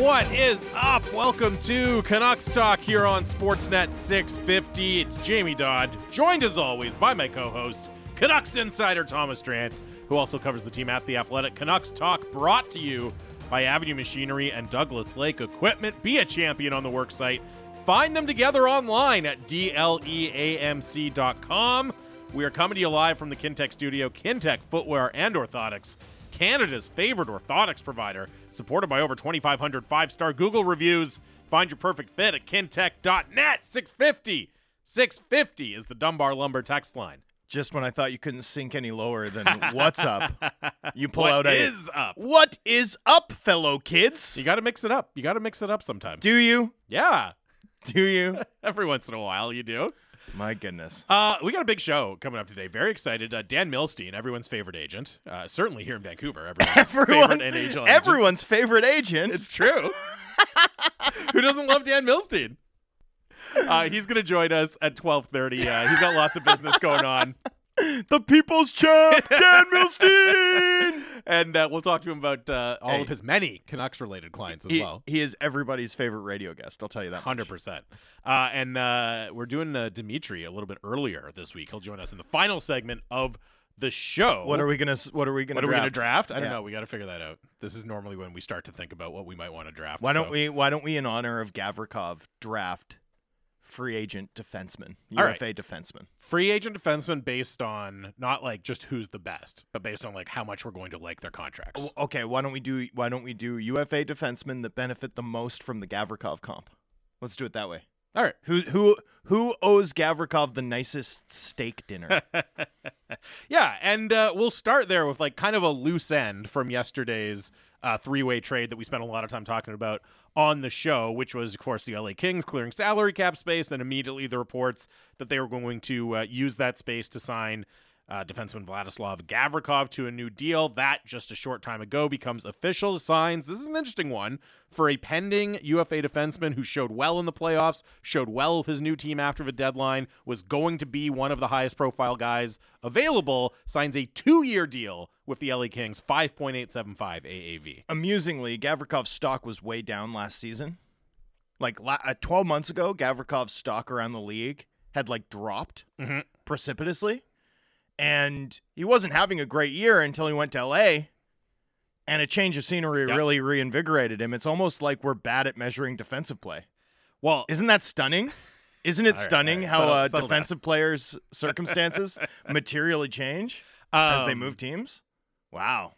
What is up? Welcome to Canucks Talk here on Sportsnet 650. It's Jamie Dodd, joined as always by my co host, Canucks insider Thomas Drance, who also covers the team at The Athletic. Canucks Talk brought to you by Avenue Machinery and Douglas Lake Equipment. Be a champion on the worksite. Find them together online at dleamc.com. We are coming to you live from the Kintec studio, Kintec Footwear and Orthotics, Canada's favorite orthotics provider, supported by over 2,500 five star Google reviews. Find your perfect fit at kintec.net. 650. 650 is the Dunbar Lumber text line. Just when I thought you couldn't sink any lower than what's up, you pull What out a is up? What is up, fellow kids? You got to mix it up. You got to mix it up sometimes. Do you? Yeah. Do you? Every once in a while, you do. My goodness. Uh, we got a big show coming up today. Very excited. Uh, Dan Milstein, everyone's favorite agent, uh, certainly here in Vancouver. Everyone's, favorite NHL agent. everyone's favorite agent. It's true. Who doesn't love Dan Milstein? Uh, he's going to join us at twelve thirty. Uh, he's got lots of business going on, the people's champ, Dan Milstein. And uh, we'll talk to him about uh, all Hey. of his many Canucks-related clients as he, well. he is everybody's favorite radio guest. I'll tell you that. Hundred percent. Uh, and uh, we're doing uh, Dimitri a little bit earlier this week. He'll join us in the final segment of the show. What are we gonna? What are we gonna? What are we draft? going to draft? I don't Yeah. know. We got to figure that out. This is normally when we start to think about what we might want to draft. Why don't so- we? Why don't we, in honor of Gavrikov, draft free agent defenseman, All right. UFA defenseman? free agent defenseman based on not like just who's the best, but based on like how much we're going to like their contracts. Okay, why don't we do why don't we do UFA defensemen that benefit the most from the Gavrikov comp? Let's do it that way. All right. Who who who owes Gavrikov the nicest steak dinner? yeah, and uh, we'll start there with like kind of a loose end from yesterday's uh, three-way trade that we spent a lot of time talking about on the show, which was, of course, the LA Kings clearing salary cap space, and immediately the reports that they were going to uh, use that space to sign uh, defenseman Vladislav Gavrikov to a new deal. That just a short time ago becomes official. Signs. This is an interesting one for a pending UFA defenseman who showed well in the playoffs, showed well with his new team after the deadline, was going to be one of the highest profile guys available. Signs a two-year deal with the LA Kings, 5.875 AAV. Amusingly, Gavrikov's stock was way down last season. Like la- uh, 12 months ago, Gavrikov's stock around the league had like dropped Mhm. precipitously, and he wasn't having a great year until he went to LA. And a change of scenery Yep. really reinvigorated him. It's almost like we're bad at measuring defensive play. Well, Isn't that stunning? Isn't it right, stunning right, how settle- uh, settle down. defensive players' circumstances materially change as they um, move teams? Wow.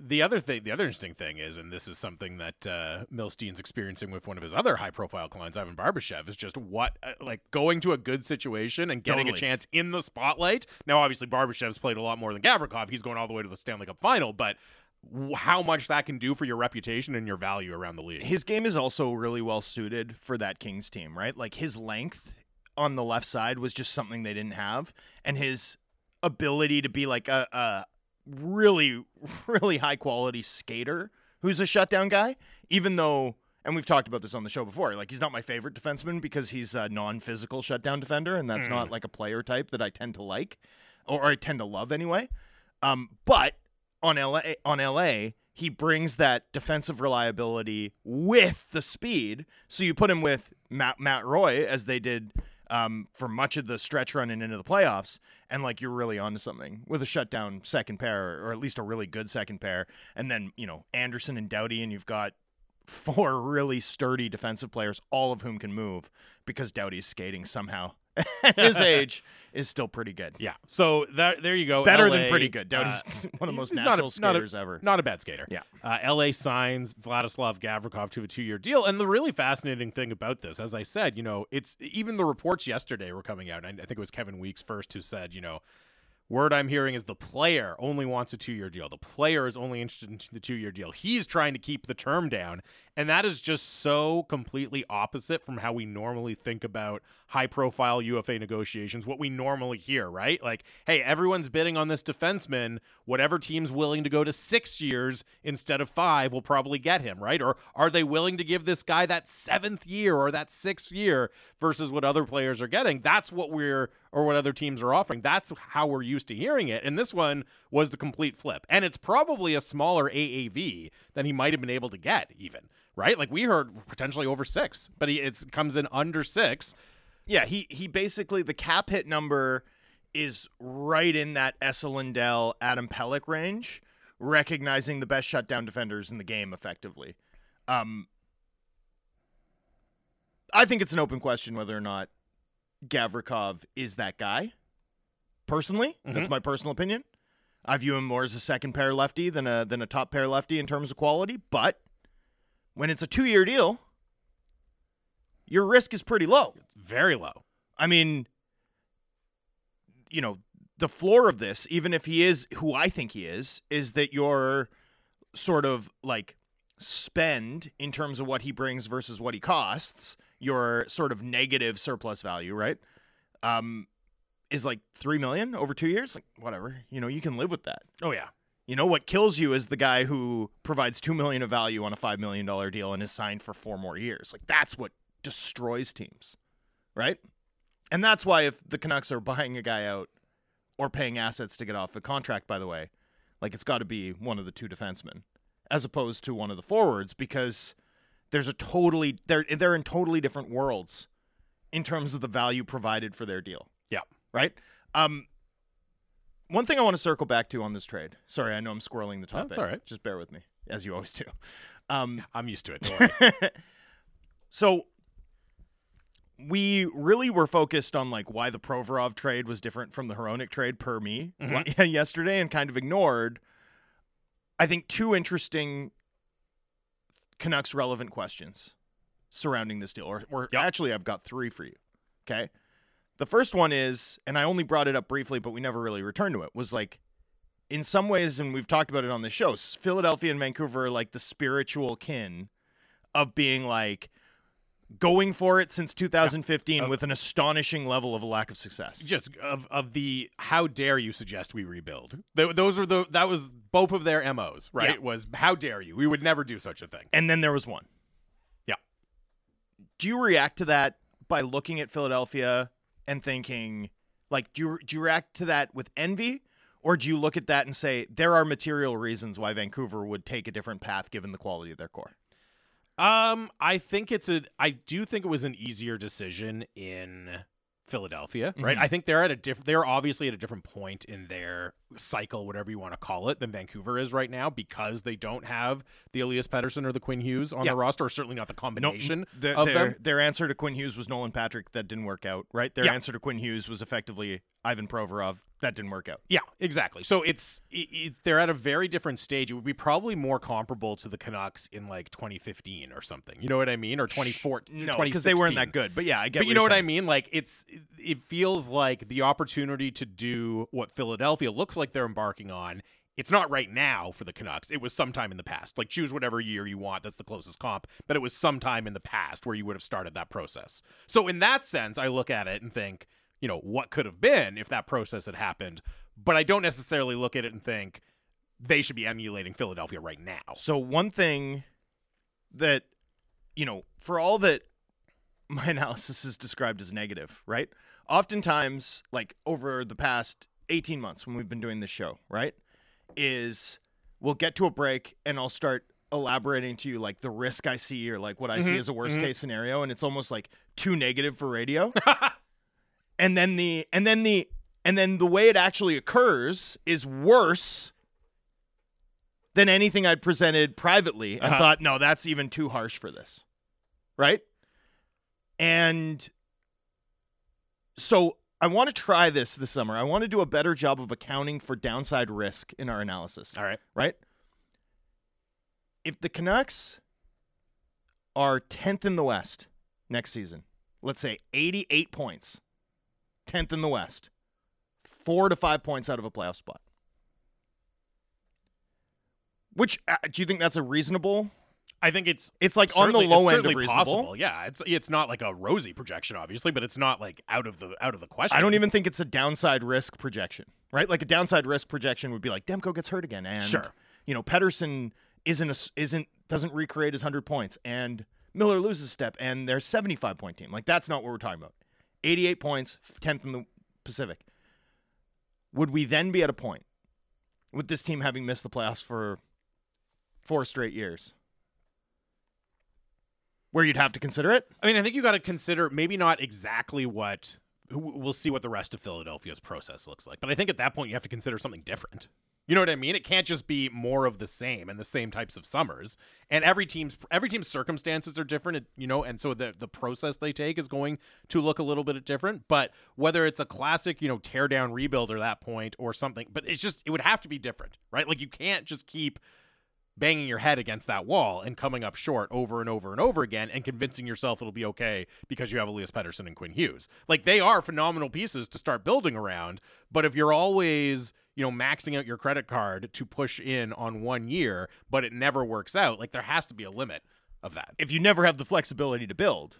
The other thing, the other interesting thing is, and this is something that uh, Milstein's experiencing with one of his other high-profile clients, Ivan Barbashev, is just what uh, like going to a good situation and getting Totally. a chance in the spotlight. Now, obviously, Barbashev's played a lot more than Gavrikov. He's going all the way to the Stanley Cup final, but how much that can do for your reputation and your value around the league. His game is also really well suited for that Kings team, right? Like his length on the left side was just something they didn't have, and his ability to be like a, a really, really high quality skater who's a shutdown guy, even though. And we've talked about this on the show before. Like he's not my favorite defenseman because he's a non-physical shutdown defender, and that's not like a player type that I tend to like, or, or I tend to love anyway. Um, but on LA on LA, he brings that defensive reliability with the speed. So you put him with Matt Matt Roy as they did um, for much of the stretch run and into the playoffs, and like you're really onto something with a shutdown second pair, or at least a really good second pair, and then you know Anderson and Doughty, and you've got four really sturdy defensive players, all of whom can move because Doughty's skating somehow at his age is still pretty good. yeah, so that there you go. Better LA, than pretty good. Doughty's uh, one of the most not a- natural not a- skaters ever. Not a bad skater. Yeah. Uh, LA signs Vladislav Gavrikov to a two-year deal, and the really fascinating thing about this, as I said, you know, it's even the reports yesterday were coming out. And I think it was Kevin Weeks first who said, you know, word I'm hearing is the player only wants a two-year deal. The player is only interested in the two-year deal. He's trying to keep the term down, and that is just so completely opposite from how we normally think about high-profile UFA negotiations. What we normally hear, right? Like, hey, everyone's bidding on this defenseman. Whatever team's willing to go to six years instead of five will probably get him, right? Or are they willing to give this guy that seventh year or that sixth year versus what other players are getting? That's what we're or what other teams are offering. That's how we're used to hearing it. And this one was the complete flip. And it's probably a smaller AAV than he might have been able to get, even right? Like we heard potentially over six, but he it comes in under six. Yeah, he he basically the cap hit number is right in that Esa Lindell, Adam Pelech range, recognizing the best shutdown defenders in the game effectively. Um, I think it's an open question whether or not Gavrikov is that guy. Personally, that's Mhm. my personal opinion. I view him more as a second pair lefty than a than a top pair lefty in terms of quality. But when it's a two year deal, your risk is pretty low. It's very low. I mean, you know, the floor of this, even if he is who I think he is, is that your sort of like spend in terms of what he brings versus what he costs, your sort of negative surplus value, right? Um, is like three million over two years. Like whatever, you know, you can live with that. Oh yeah. You know what kills you is the guy who provides two million of value on a five million dollar deal and is signed for four more years. Like that's what destroys teams, right? And that's why if the Canucks are buying a guy out or paying assets to get off the contract, by the way, like it's got to be one of the two defensemen as opposed to one of the forwards because there's a totally they're they're in totally different worlds in terms of the value provided for their deal. Yeah. Right? Um one thing I want to circle back to on this trade. Sorry, I know I'm squirreling the topic. That's all right. Just bear with me, as you always do. Um, I'm used to it. So we really were focused on like why the Provorov trade was different from the Hronek trade per me Mhm. yesterday and kind of ignored I think two interesting Canucks relevant questions surrounding this deal or, or Yep. actually I've got 3 for you. Okay? The first one is and I only brought it up briefly but we never really returned to it was like in some ways and we've talked about it on the show Philadelphia and Vancouver are like the spiritual kin of being like going for it since 2015 Of- with an astonishing level of a lack of success. Just of of the how dare you suggest we rebuild? Th- those are the that was both of their MOs, right? Yeah. Was how dare you? We would never do such a thing. And then there was one. Yeah. Do you react to that by looking at Philadelphia and thinking like do you do you react to that with envy or do you look at that and say there are material reasons why Vancouver would take a different path given the quality of their core? Um, I think it's a. I do think it was an easier decision in Philadelphia, right? Mhm. I think they're at a different. They're obviously at a different point in their cycle, whatever you want to call it, than Vancouver is right now because they don't have the Elias Pettersson or the Quinn Hughes on Yeah. the roster, or certainly not the No, combination the- of their them. their answer to Quinn Hughes was Nolan Patrick that didn't work out, right? Their Yeah. answer to Quinn Hughes was effectively Ivan Provorov that didn't work out. Yeah, exactly. So it's it, it's they're at a very different stage. It would be probably more comparable to the Canucks in like 2015 or something. You know what I mean? Or 2014? No, because they weren't that good. But yeah, I get. But you know what I mean? Like it's it feels like the opportunity to do what Philadelphia looks like they're embarking on. It's not right now for the Canucks. It was sometime in the past. Like choose whatever year you want. That's the closest comp. But it was sometime in the past where you would have started that process. So in that sense, I look at it and think, you know, what could have been if that process had happened. But I don't necessarily look at it and think they should be emulating Philadelphia right now. So one thing that you know, for all that my analysis is described as negative, right? Oftentimes, like over the past 18 months when we've been doing this show, right? Is we'll get to a break and I'll start elaborating to you like the risk I see or like what I see Mhm, as a worst mhm. case scenario and it's almost like too negative for radio. and then the and then the and then the way it actually occurs is worse than anything I'd presented privately and Uh-huh. thought, no, that's even too harsh for this. Right? And so I want to try this this summer. I want to do a better job of accounting for downside risk in our analysis, All right. right? If the Canucks are 10th in the West next season, let's say 88 points, 10th in the West, four to five points out of a playoff spot. Which uh, do you think that's a reasonable? I think it's It's like on the low end of reasonable. Possible. Yeah, it's it's not like a rosy projection, obviously, but it's not like out of the out of the question. I don't even think it's a downside risk projection, right? Like a downside risk projection would be like Demko gets hurt again, and Sure. you know Pettersson isn't a, isn't doesn't recreate his hundred points, and Miller loses a step, and they're seventy five point team. Like that's not what we're talking about. Eighty eight points, tenth in the Pacific. Would we then be at a point with this team having missed the playoffs for four straight years? Where you'd have to consider it. I mean, I think you got to consider maybe not exactly what we'll see what the rest of Philadelphia's process looks like, but I think at that point you have to consider something different. You know what I mean? It can't just be more of the same and the same types of summers. And every team's every team's circumstances are different, you know, and so the the process they take is going to look a little bit different. But whether it's a classic, you know, tear down rebuild or that point or something, but it's just it would have to be different, right? Like you can't just keep banging your head against that wall and coming up short over and over and over again and convincing yourself it'll be okay because you have Elias Pettersson and Quinn Hughes. Like they are phenomenal pieces to start building around, but if you're always, you know, maxing out your credit card to push in on one year, but it never works out, like there has to be a limit of that. If you never have the flexibility to build,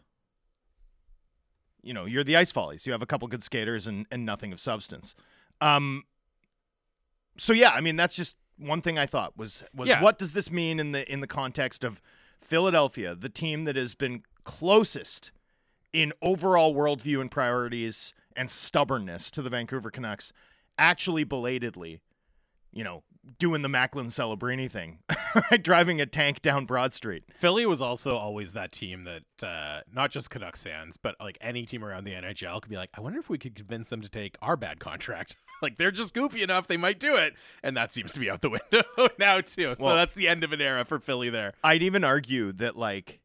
you know, you're the ice follies. You have a couple good skaters and, and nothing of substance. Um so yeah, I mean that's just one thing I thought was was Yeah. what does this mean in the in the context of Philadelphia, the team that has been closest in overall worldview and priorities and stubbornness to the Vancouver Canucks, actually belatedly, you know, doing the Macklin Celebrini thing? Driving a tank down Broad Street. Philly was also always that team that uh, not just Canucks fans, but like any team around the NHL could be like, I wonder if we could convince them to take our bad contract. like they're just goofy enough, they might do it, and that seems to be out the window now too. So Well- that's the end of an era for Philly there. I'd even argue that like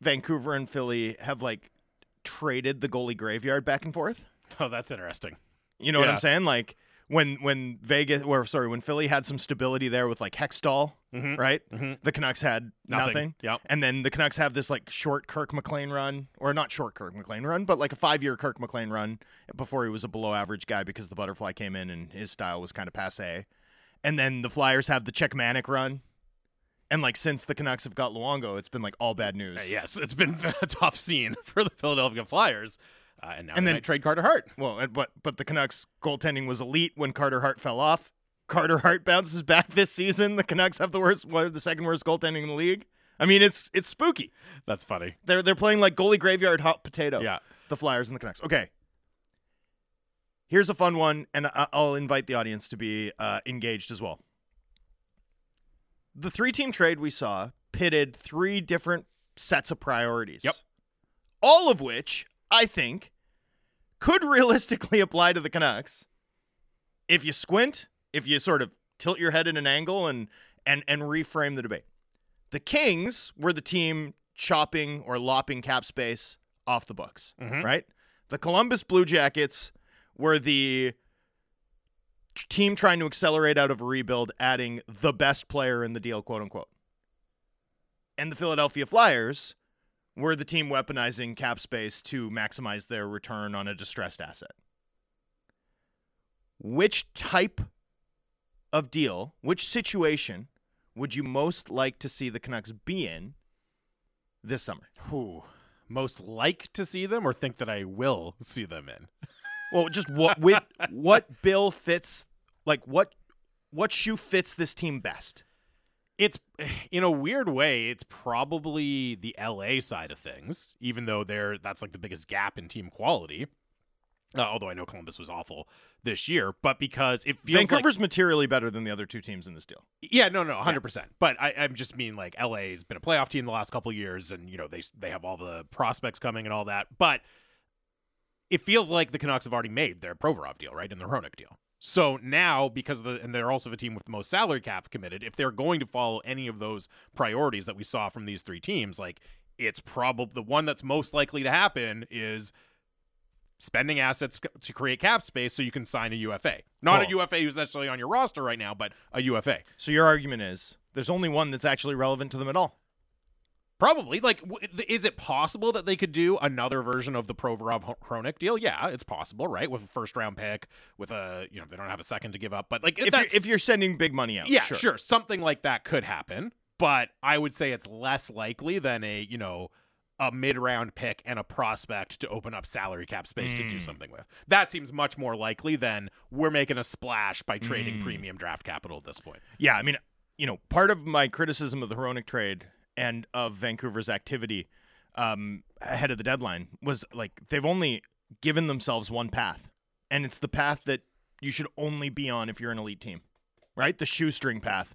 Vancouver and Philly have like traded the goalie graveyard back and forth. Oh, that's interesting. You know what I'm saying? Like when when Vegas or sorry, when Philly had some stability there with like Hextall, Mhm. right? Mhm. The Canucks had Nothing. nothing. Yep. And then the Canucks have this like short Kirk McLean run, or not short Kirk McLean run, but like a five year Kirk McLean run before he was a below average guy because the butterfly came in and his style was kind of passe. And then the Flyers have the Cechmanek run. And like since the Canucks have got Luongo, it's been like all bad news. Yes, it's been a tough scene for the Philadelphia Flyers, uh, and now And then- trade Carter Hart. Well, but but the Canucks goaltending was elite when Carter Hart fell off. Carter Hart bounces back this season. The Canucks have the worst, what, the second worst goaltending in the league. I mean, it's it's spooky. That's funny. They're they're playing like goalie graveyard hot potato. Yeah. the Flyers and the Canucks. Okay. Here's a fun one, and I'll invite the audience to be uh, engaged as well. The three team trade we saw pitted three different sets of priorities. Yep. All of which I think could realistically apply to the Canucks if you squint, if you sort of tilt your head in an angle and and and reframe the debate. The Kings were the team chopping or lopping cap space off the books, Mhm. right? The Columbus Blue Jackets were the team trying to accelerate out of a rebuild, adding the best player in the deal, quote unquote. And the Philadelphia Flyers were the team weaponizing cap space to maximize their return on a distressed asset. Which type of deal, which situation would you most like to see the Canucks be in this summer? Who most like to see them, or think that I will see them in? Well, just what with, what bill fits like what what shoe fits this team best? It's in a weird way it's probably the LA side of things even though they're that's like the biggest gap in team quality. Uh, although I know Columbus was awful this year but because it feels like Vancouver's materially better than the other two teams in this deal. yeah no no 100% but I, I'm just mean like LA's been a playoff team the last couple of years and you know they they have all the prospects coming and all that but it feels like the Canucks have already made their Provorov deal right and the Hronek deal so now, because of the and they're also the team with the most salary cap committed, if they're going to follow any of those priorities that we saw from these three teams, like it's probably the one that's most likely to happen is spending assets to create cap space so you can sign a UFA. Not a oh. UFA who's necessarily on your roster right now, but a UFA. So your argument is there's only one that's actually relevant to them at all. Probably. Like, w- th- is it possible that they could do another version of the Provorov Hronek deal? Yeah, it's possible, right? With a first round pick, with a you know they don't have a second to give up, but like If you're, if you're sending big money out, yeah, sure. sure. Something like that could happen, but I would say it's less likely than a, you know, a mid-round pick and a prospect to open up salary cap space to do Mm. something with. That seems much more likely than we're making a splash by trading Mm. premium draft capital at this point. Yeah, I mean, you know, part of my criticism of the Hronek trade and of Vancouver's activity um, ahead of the deadline was like they've only given themselves one path, and it's the path that you should only be on if you're an elite team, right? The shoestring path.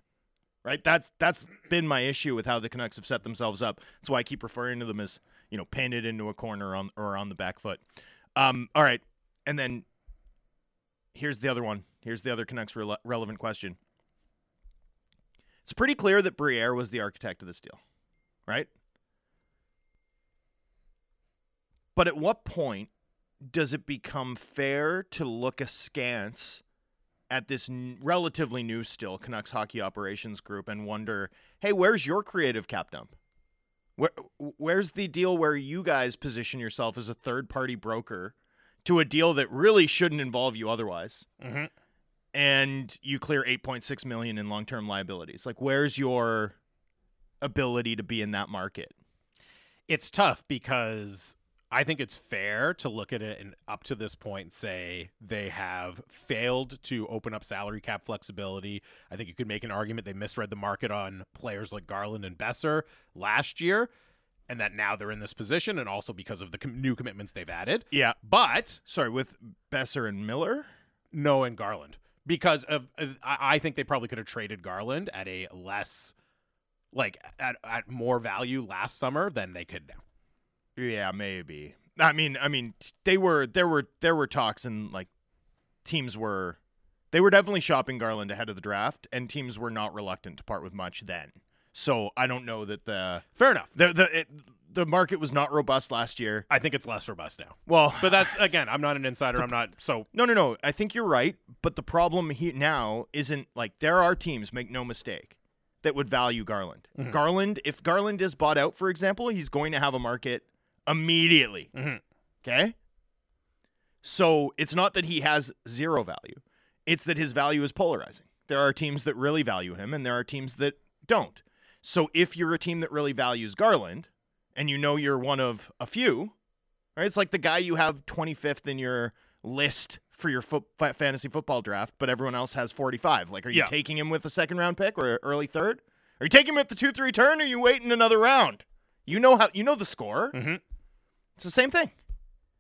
right? That's that's been my issue with how the Canucks have set themselves up. That's why I keep referring to them as you know painted into a corner on or on the back foot. Um, all right, and then here's the other one. Here's the other Canucks rele- relevant question. It's pretty clear that Briere was the architect of this deal, right? But at what point does it become fair to look askance at this n- relatively new still Canucks hockey operations group and wonder, hey, where's your creative cap dump? Where, where's the deal where you guys position yourself as a third party broker to a deal that really shouldn't involve you otherwise? Mm-hmm. and you clear 8.6 million in long-term liabilities like where's your ability to be in that market It's tough because I think it's fair to look at it and up to this point say they have failed to open up salary cap flexibility. I think you could make an argument they misread the market on players like Garland and Boeser last year, and that now they're in this position, and also because of the com- new commitments they've added. yeah But sorry with boeser and miller no, and Garland because of uh, I I think they probably could have traded Garland at a less like at, at more value last summer than they could now. yeah maybe i mean i mean they were there were there were talks and like teams were they were definitely shopping garland ahead of the draft and teams were not reluctant to part with much then so i don't know that the Fair enough. the the it, the market was not robust last year I think it's less robust now. well But that's again, I'm not an insider. I'm not so No, no, no. I think you're right, but the problem he now isn't like there are teams, make no mistake, that would value Garland. Mm-hmm. Garland, if Garland is bought out, for example, he's going to have a market immediately. Mhm. Okay? So it's not that he has zero value. It's that his value is polarizing. There are teams that really value him and there are teams that don't. So if you're a team that really values Garland and you know you're one of a few, right? It's like the guy you have 25th in your list for your fo- fantasy football draft, but everyone else has 45. Like, are you Yeah. taking him with a second round pick or early third? Are you taking him at the 2 3 turn or are you waiting another round? You know how you know the score. Mhm. It's the same thing.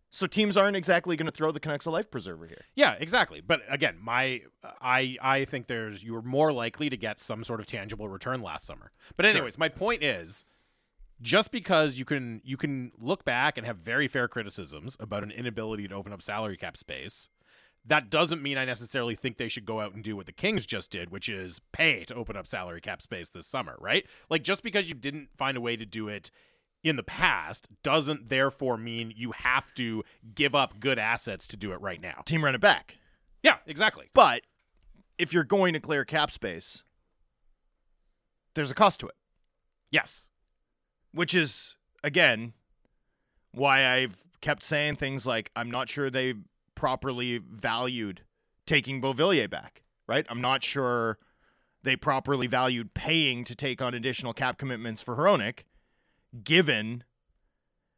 So teams aren't exactly going to throw the Canucks a life preserver here. yeah, exactly. But again, my I I think there's you're more likely to get some sort of tangible return last summer. But Sure. anyways, my point is just because you can you can look back and have very fair criticisms about an inability to open up salary cap space, that doesn't mean I necessarily think they should go out and do what the Kings just did, which is pay to open up salary cap space this summer, right? Like just because you didn't find a way to do it in the past doesn't therefore mean you have to give up good assets to do it right now. Team run it back. Yeah, exactly. But if you're going to clear cap space, there's a cost to it, Yes. which is again why I've kept saying things like I'm not sure they properly valued taking Beauvillier back, right? I'm not sure they properly valued paying to take on additional cap commitments for Hronek, given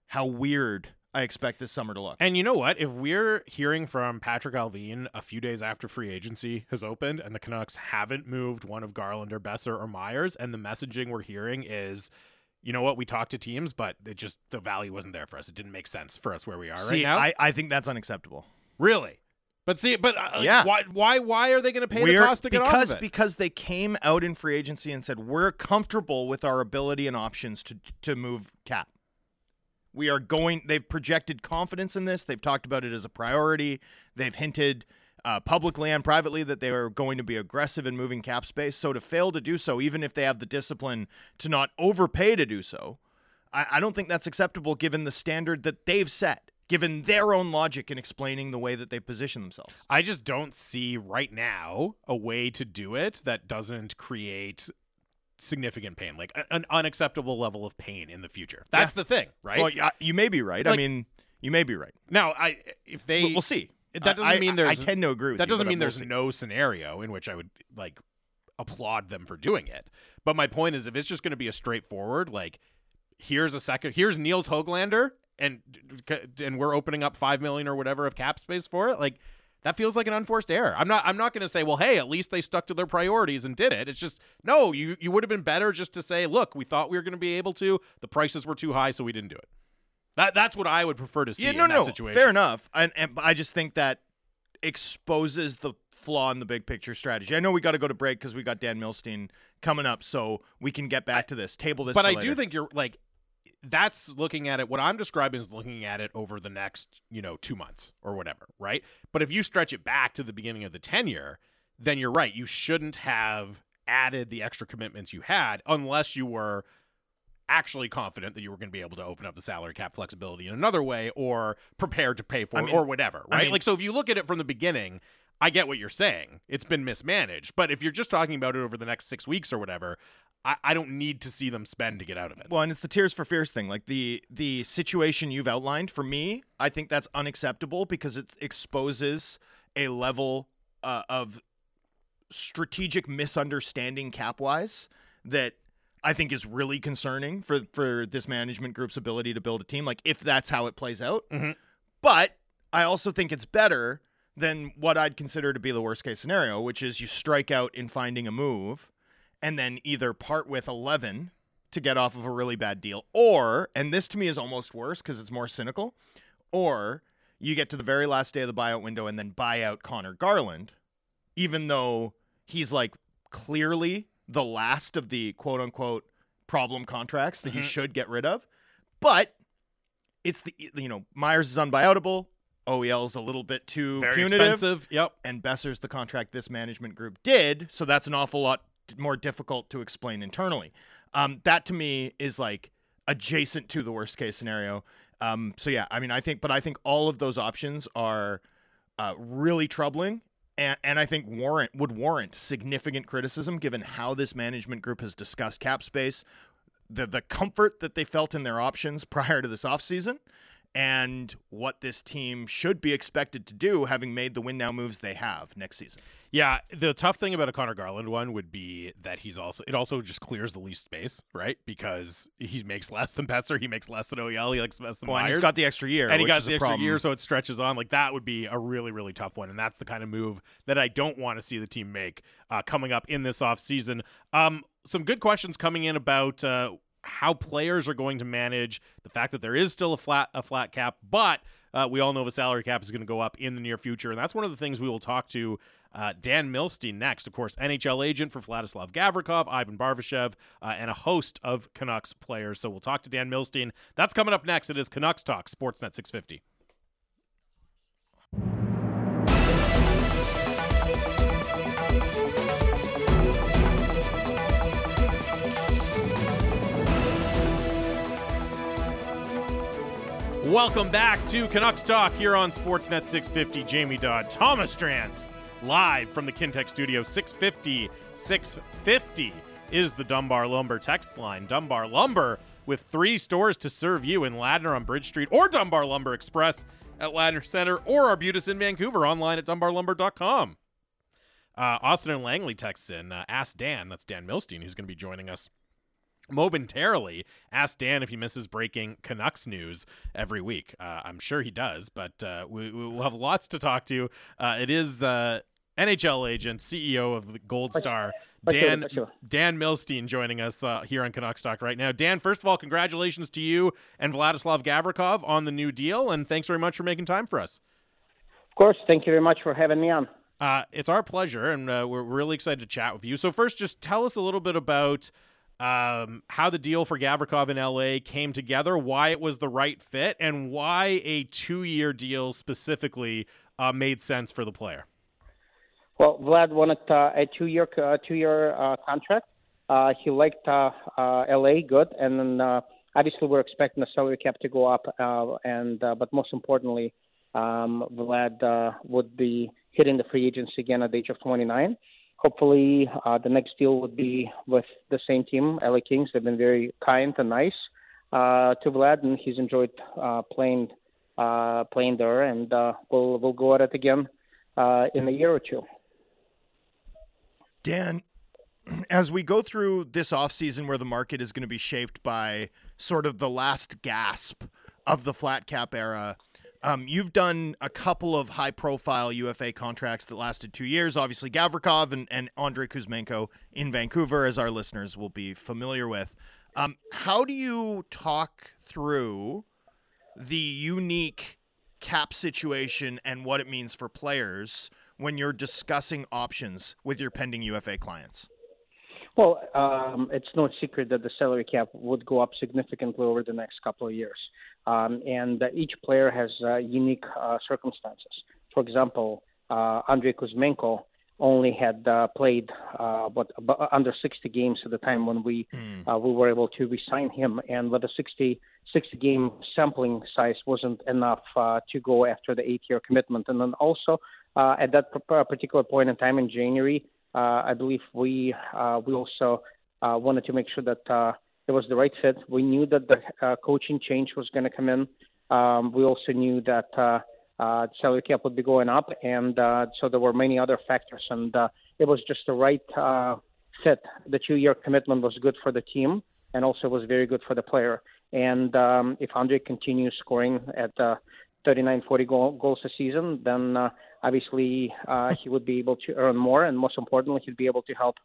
how weird I expect this summer to look. And you know what? If we're hearing from Patrik Allvin a few days after free agency has opened and the Canucks haven't moved one of Garland or Boeser or Myers, and the messaging we're hearing is, you know what, we talked to teams, but it just the value wasn't there for us. It didn't make sense for us where we are See, right now. I, I think that's unacceptable. Really? But see, but uh, Yeah. why why why are they going to pay We're- the cost to get because off of it? because they came out in free agency and said we're comfortable with our ability and options to to move cap. We are going. They've projected confidence in this. They've talked about it as a priority. They've hinted uh, publicly and privately that they are going to be aggressive in moving cap space. So to fail to do so, even if they have the discipline to not overpay to do so, I, I don't think that's acceptable given the standard that they've set, given their own logic in explaining the way that they position themselves. I just don't see right now a way to do it that doesn't create significant pain, like an unacceptable level of pain in the future. That's the thing, right? Well, yeah, you may be right. I mean, you may be right. now, I if they We'll, we'll see. That doesn't I- mean there's I tend to agree with that you, doesn't mean there's see. no scenario in which I would like applaud them for doing it. But my point is, if it's just going to be a straightforward, like here's a second, here's Nils Hoglander, and and we're opening up five million or whatever of cap space for it, like. That feels like an unforced error. I'm not. I'm not going to say, well, hey, at least they stuck to their priorities and did it. It's just no. You you would have been better just to say, look, we thought we were going to be able to. The prices were too high, so we didn't do it. That that's what I would prefer to see Yeah, in no, that no, situation. fair enough. And, and I just think that exposes the flaw in the big picture strategy. I know we got to go to break because we got Dan Milstein coming up, so we can get back to this. Table this. But I later. do think you're like that's looking at it what i'm describing is looking at it over the next you know two months or whatever right? But if you stretch it back to the beginning of the tenure then you're right you shouldn't have added the extra commitments you had unless you were actually confident that you were going to be able to open up the salary cap flexibility in another way or prepared to pay for I it or whatever right? I mean- like so if you look at it from the beginning i get what you're saying it's been mismanaged but if you're just talking about it over the next six weeks or whatever i, I don't need to see them spend to get out of it Well, and it's the tears for fears thing. Like the the situation you've outlined for me, I think that's unacceptable because it exposes a level uh, of strategic misunderstanding cap wise that I think is really concerning for for this management group's ability to build a team. Like if that's how it plays out, Mhm. but I also think it's better than what I'd consider to be the worst case scenario, which is you strike out in finding a move and then either part with 11 to get off of a really bad deal or and this to me is almost worse cuz it's more cynical or you get to the very last day of the buyout window and then buy out Connor Garland even though he's like clearly the last of the quote unquote problem contracts that you Mhm. should get rid of but it's the you know Myers is unbuyoutable OEL is a little bit too very punitive expensive yep and Boeser's the contract this management group did, so that's an awful lot more difficult to explain internally. Um, that to me is like adjacent to the worst case scenario. Um, so yeah, I mean, I think, but I think all of those options are uh, really troubling, and, and I think warrant would warrant significant criticism given how this management group has discussed cap space, the the comfort that they felt in their options prior to this offseason, and what this team should be expected to do, having made the win now moves they have next season. Yeah, the tough thing about a Connor Garland one would be that he's also it also just clears the least space, right? Because he makes less than Boeser, he makes less than OEL, he makes less than Well, and Myers, he's got the extra year, and he got the extra problem. year, so it stretches on. Like that would be a really really tough one, and that's the kind of move that I don't want to see the team make uh, coming up in this off season. Um, some good questions coming in about. Uh, how players are going to manage the fact that there is still a flat a flat cap, but uh, we all know the salary cap is going to go up in the near future, and that's one of the things we will talk to uh, Dan Milstein next. Of course, NHL agent for Vladislav Gavrikov, Ivan Barbashev, uh, and a host of Canucks players. So we'll talk to Dan Milstein. That's coming up next. It is Canucks Talk, Sportsnet 650. Welcome back to Canucks Talk here on Sportsnet 650. Jamie Dodd, Thomas Drance, live from the Kintec studio. 650 650 is the Dunbar Lumber text line. Dunbar Lumber with three stores to serve you in Ladner on Bridge Street or Dunbar Lumber Express at Ladner Center or Arbutus in Vancouver online at dunbarlumber.com. Uh, Austin and Langley texts in, uh, ask Dan, that's Dan Milstein, who's going to be joining us momentarily ask Dan if he misses breaking Canucks news every week. Uh, I'm sure he does, but uh, we, we'll have lots to talk to. Uh, it is uh, NHL agent, CEO of the Gold Star, For sure, Dan for sure. Dan Milstein, joining us uh, here on Canucks Talk right now. Dan, first of all, congratulations to you and Vladislav Gavrikov on the new deal, and thanks very much for making time for us. Of course. Thank you very much for having me on. Uh, it's our pleasure, and uh, we're really excited to chat with you. So, first, just tell us a little bit about um, how the deal for Gavrikov in LA came together, why it was the right fit, and why a two-year deal specifically uh, made sense for the player. Well, Vlad wanted uh, a two-year uh, two-year uh, contract. Uh, he liked uh, LA good, and then obviously we're expecting the salary cap to go up. And but most importantly, um, Vlad would be hitting the free agency again at the age of 29. Hopefully, uh, the next deal would be with the same team, LA Kings. They've been very kind and nice uh, to Vlad, and he's enjoyed uh, playing uh, playing there. And uh, we'll we'll go at it again uh, in a year or two. Dan, as we go through this offseason where the market is going to be shaped by sort of the last gasp of the flat cap era, um, you've done a couple of high profile UFA contracts that lasted two years. Obviously, Gavrikov and, and Andrei Kuzmenko in Vancouver, as our listeners will be familiar with. Um, how do you talk through the unique cap situation and what it means for players when you're discussing options with your pending UFA clients? Well, um, it's no secret that the salary cap would go up significantly over the next couple of years. Um, and uh, each player has uh, unique uh, circumstances. For example, uh, Andrei Kuzmenko only had uh, played uh, what under 60 games at the time when we mm. we were able to resign him, and with a 60 60 game sampling size wasn't enough to go after the eight year commitment. And then also at that particular point in time in January, I believe we we also wanted to make sure that it was the right fit. We knew that the uh, coaching change was going to come in. Um, we also knew that uh, uh, salary cap would be going up, and uh, so there were many other factors, and uh, it was just the right uh, fit. The two-year commitment was good for the team, and also was very good for the player. And um, if Andre continues scoring at uh, 39, 40 goal, goals a season, then uh, obviously uh, he would be able to earn more, and most importantly, he'd be able to help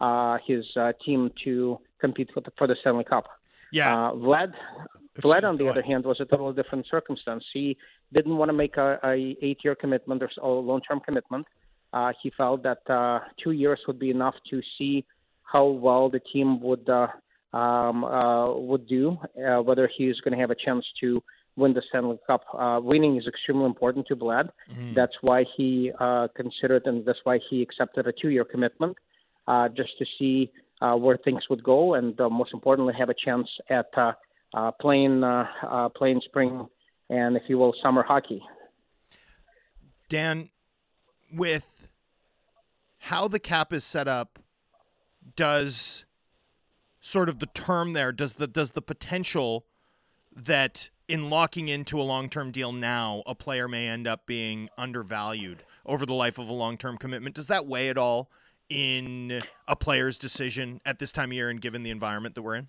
uh, his uh, team to compete for the, for the Stanley Cup. Yeah. Uh, Vlad, Vlad, on the other hand, was a totally different circumstance. He didn't want to make a, a eight-year commitment or, or long-term commitment. Uh, he felt that uh, two years would be enough to see how well the team would uh, um, uh, would do, uh, whether he's going to have a chance to win the Stanley Cup. Uh, winning is extremely important to Vlad. Mm-hmm. That's why he uh, considered and that's why he accepted a two-year commitment, uh, just to see uh, where things would go, and uh, most importantly, have a chance at uh, uh, playing uh, uh, playing spring and, if you will, summer hockey. Dan, with how the cap is set up, does sort of the term there does the does the potential that in locking into a long-term deal now a player may end up being undervalued over the life of a long-term commitment does that weigh at all in a player's decision at this time of year and given the environment that we're in?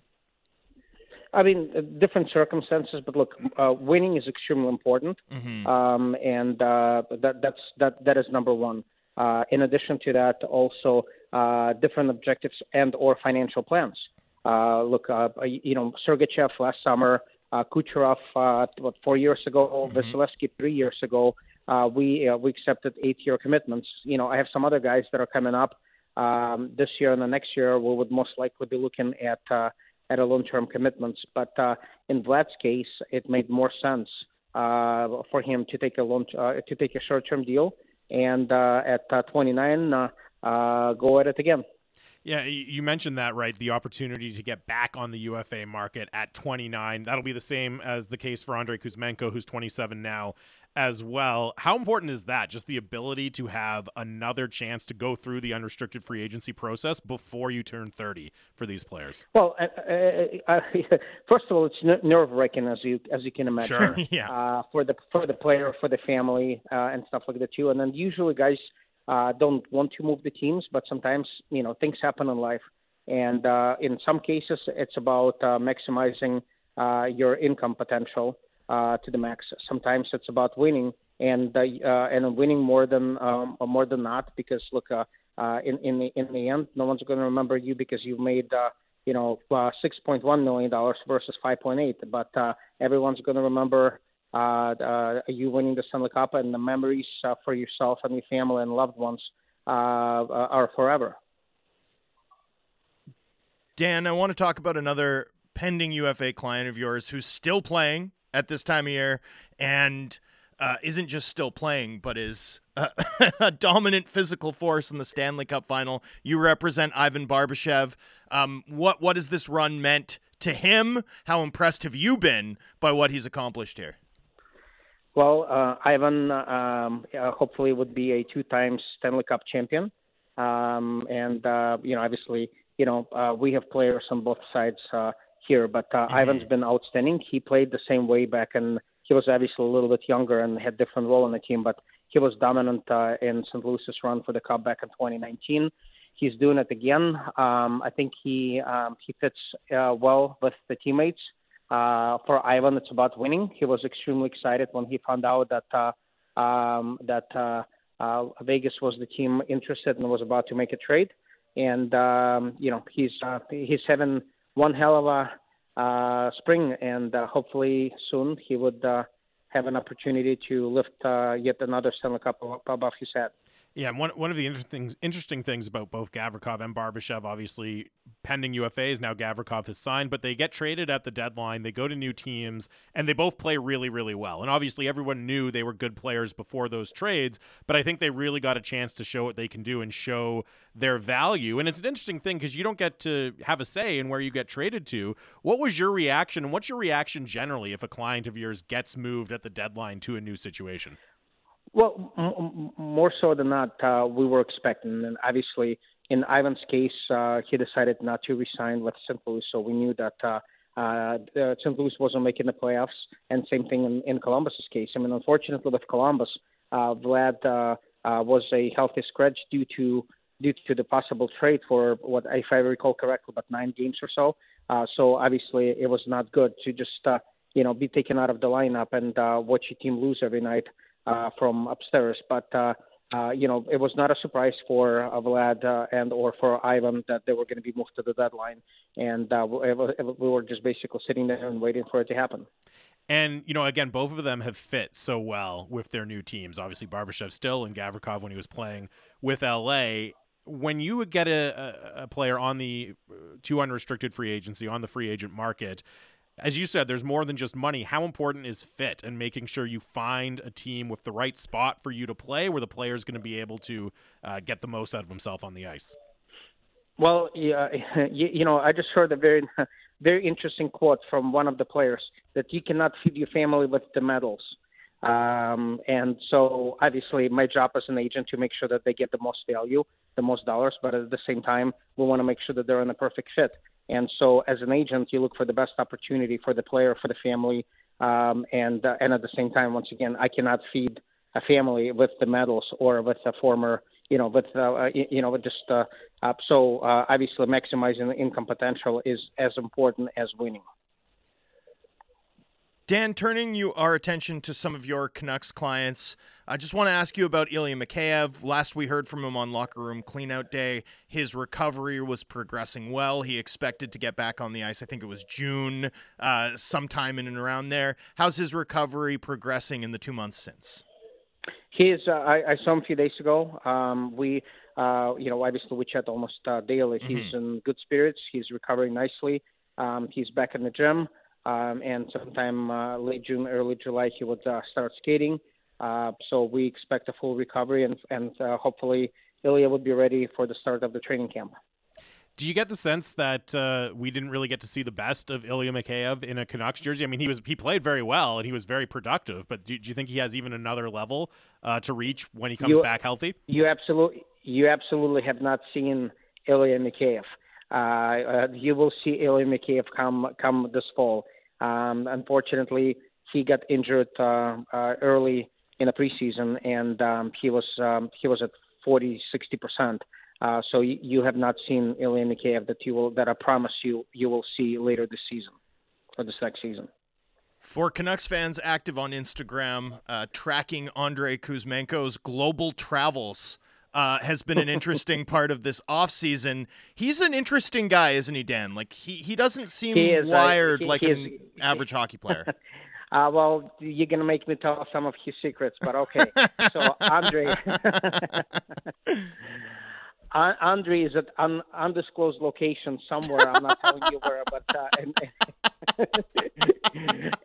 I mean, uh, different circumstances, but look, uh, winning is extremely important, mm-hmm. um, and uh, that that's that that is number one. Uh, in addition to that, also uh, different objectives and or financial plans. Uh, look, you know, Sergachev last summer, Kucherov what four years ago, mm-hmm. Vasilevskiy three years ago. we we accepted eight-year commitments. You know, I have some other guys that are coming up um, this year and the next year, we would most likely be looking at uh, at a long-term commitments. But uh, in Vlad's case, it made more sense uh, for him to take a long uh, to take a short-term deal, and uh, at uh, 29, uh, uh, go at it again. Yeah, you mentioned that, right? The opportunity to get back on the UFA market at 29. That'll be the same as the case for Andrei Kuzmenko, who's 27 now as well. How important is that? Just the ability to have another chance to go through the unrestricted free agency process before you turn 30 for these players. Well, uh, uh, uh first of all, it's nerve wracking as you as you can imagine. Sure. yeah. Uh, for the for the player, for the family, uh, and stuff like that too. And then usually guys uh, don't want to move the teams, but sometimes you know things happen in life. And in some cases, it's about maximizing your income potential uh, to the max. Sometimes it's about winning and uh, uh, and winning more than um, more than not because look, uh, uh, in in the in the end, no one's going to remember you because you made. Uh, you know, uh, six point one million dollars versus five point eight, but uh, everyone's going to remember uh, uh, you winning the Stanley Cup, and the memories uh, for yourself and your family and loved ones uh, uh are forever. Dan, I want to talk about another pending UFA client of yours who's still playing at this time of year and uh, isn't just still playing, but is a dominant physical force in the Stanley Cup final. You represent Ivan Barbashev. Um, what what has this run meant to him? How impressed have you been by what he's accomplished here? Well, uh, Ivan um, uh, hopefully would be a two-time Stanley Cup champion, um, and uh, you know, obviously, you know, uh, we have players on both sides here. But uh, mm-hmm. Ivan's been outstanding. He played the same way back, and he was obviously a little bit younger and had different role in the team. But he was dominant uh, in St. Louis's run for the Cup back in 2019. He's doing it again. Um, I think he um, he fits uh, well with the teammates. Uh, for Ivan, it's about winning. He was extremely excited when he found out that uh, um, that uh, uh, Vegas was the team interested and was about to make a trade. And um, you know he's uh, he's having one hell of a uh, spring, and uh, hopefully soon he would uh, have an opportunity to lift uh, yet another Stanley Cup above his head. Yeah, one one of the interesting interesting things about both Gavrikov and Barbashev, obviously pending UFAs now Gavrikov has signed, but they get traded at the deadline. They go to new teams, and they both play really really well. And obviously, everyone knew they were good players before those trades, but I think they really got a chance to show what they can do and show their value. And it's an interesting thing because you don't get to have a say in where you get traded to. What was your reaction, and what's your reaction generally if a client of yours gets moved at the deadline to a new situation? Well, m- more so than not, uh, we were expecting. And obviously, in Ivan's case, uh, he decided not to resign with St. Louis, so we knew that uh, uh, St. Louis wasn't making the playoffs. And same thing in, in Columbus's case. I mean, unfortunately, with Columbus, uh, Vlad uh, uh, was a healthy scratch due to due to the possible trade for what, if I recall correctly, about nine games or so. Uh, so obviously, it was not good to just uh, you know be taken out of the lineup and uh, watch your team lose every night uh, from upstairs. But uh, uh, you know, it was not a surprise for uh, Vlad uh, and or for Ivan that they were going to be moved to the deadline, and uh, we, we were just basically sitting there and waiting for it to happen. And you know, again, both of them have fit so well with their new teams. Obviously, Barbashev still, and Gavrikov when he was playing with LA. When you would get a, a, a player on the uh, to unrestricted free agency on the free agent market, as you said, there's more than just money. How important is fit and making sure you find a team with the right spot for you to play, where the player is going to be able to uh, get the most out of himself on the ice? Well, yeah, you, know, I just heard a very, very interesting quote from one of the players that you cannot feed your family with the medals. Um, and so, obviously, my job as an agent to make sure that they get the most value, the most dollars, but at the same time, we want to make sure that they're in a perfect fit. And so, as an agent, you look for the best opportunity for the player, for the family, um, and uh, and at the same time, once again, I cannot feed a family with the medals or with a former, you know, with uh, you know, just uh, uh, so uh, obviously maximizing the income potential is as important as winning. Dan, turning you our attention to some of your Canucks clients, I just want to ask you about Ilya Mikheyev. Last we heard from him on Locker Room Cleanout Day, his recovery was progressing well. He expected to get back on the ice. I think it was June, uh, sometime in and around there. How's his recovery progressing in the two months since? He is. Uh, I, I, saw him a few days ago. Um, we, uh, you know, obviously we chat almost uh, daily. Mm-hmm. He's in good spirits. He's recovering nicely. Um, he's back in the gym um, and sometime uh, late June, early July, he would uh, start skating. Uh, so we expect a full recovery, and and uh, hopefully Ilya would be ready for the start of the training camp. Do you get the sense that uh, we didn't really get to see the best of Ilya Mikheyev in a Canucks jersey? I mean, he was he played very well and he was very productive, but do, do you think he has even another level uh, to reach when he comes you, back healthy? You absolutely you absolutely have not seen Ilya Mikheyev. you will see Ilya Mikheyev come come this fall. Um, unfortunately, he got injured uh, uh, early in the preseason, and um, he was um, he was at 40, 60 percent. Uh, so you, you, have not seen Ilya Mikheyev that you will that I promise you you will see later this season or this next season. For Canucks fans active on Instagram, uh, tracking Andre Kuzmenko's global travels uh, has been an interesting part of this offseason. He's an interesting guy, isn't he, Dan? Like he, he doesn't seem he is, wired uh, he, like he an is, average hockey player. Uh, well, you're gonna make me tell some of his secrets, but okay. so Andre, Andre is at an undisclosed location somewhere. I'm not telling you where, but uh, in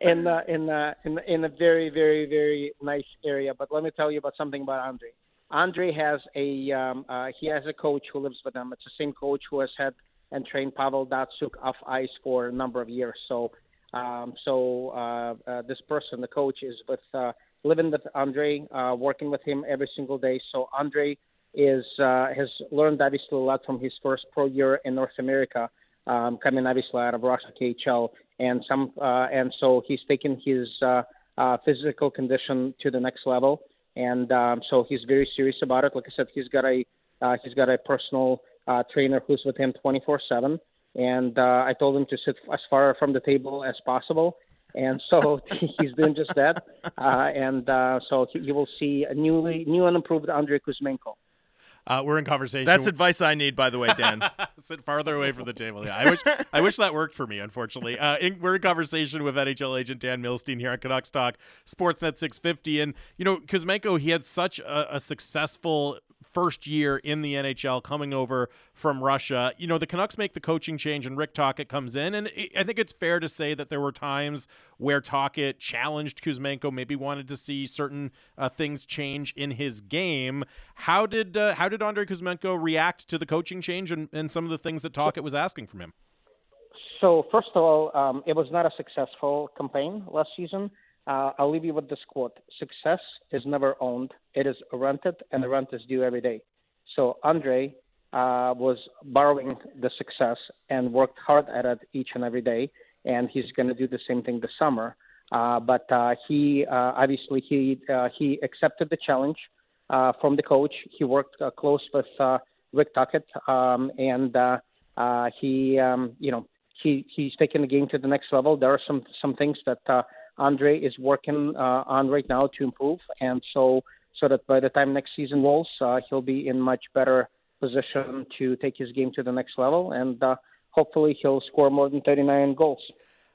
in, uh, in, uh, in in a very very very nice area. But let me tell you about something about Andre. Andre has a um, uh, he has a coach who lives with him. It's the same coach who has had and trained Pavel Datsyuk off ice for a number of years. So um, so uh, uh, this person, the coach, is with uh, living with Andre, uh, working with him every single day. So Andre is uh, has learned obviously a lot from his first pro year in North America, um, coming obviously out of Russia KHL, and some uh, and so he's taken his uh, uh, physical condition to the next level and um, so he's very serious about it. Like I said, he's got a uh, he's got a personal uh, trainer who's with him 24/7, and uh, I told him to sit as far from the table as possible, and so he's doing just that. Uh, and uh, so you will see a newly new and improved Andrei Kuzmenko. Uh, we're in conversation. That's advice I need, by the way, Dan. Sit farther away from the table. Yeah, I wish I wish that worked for me. Unfortunately, uh, in, we're in conversation with NHL agent Dan Milstein here on Canucks Talk, Sportsnet 650, and you know Kuzmenko, he had such a, a successful first year in the NHL coming over from Russia. You know, the Canucks make the coaching change and Rick Tocchet comes in. And I think it's fair to say that there were times where Tocchet challenged Kuzmenko, maybe wanted to see certain uh, things change in his game. How did uh, how did Andrei Kuzmenko react to the coaching change and, and some of the things that Tocchet was asking from him? So, first of all, um, it was not a successful campaign last season. Uh, I'll leave you with this quote Success is never owned, it is rented, and the rent is due every day. So, Andre uh, was borrowing the success and worked hard at it each and every day, and he's going to do the same thing this summer. Uh, but uh, he uh, obviously he uh, he accepted the challenge from the coach. He worked close with Rick Tocchet, um, and he um, you know he he's taken the game to the next level. There are some some things that Andre is working uh, on right now to improve, and so so that by the time next season rolls, uh, he'll be in much better position to take his game to the next level, and uh, hopefully he'll score more than 39 goals.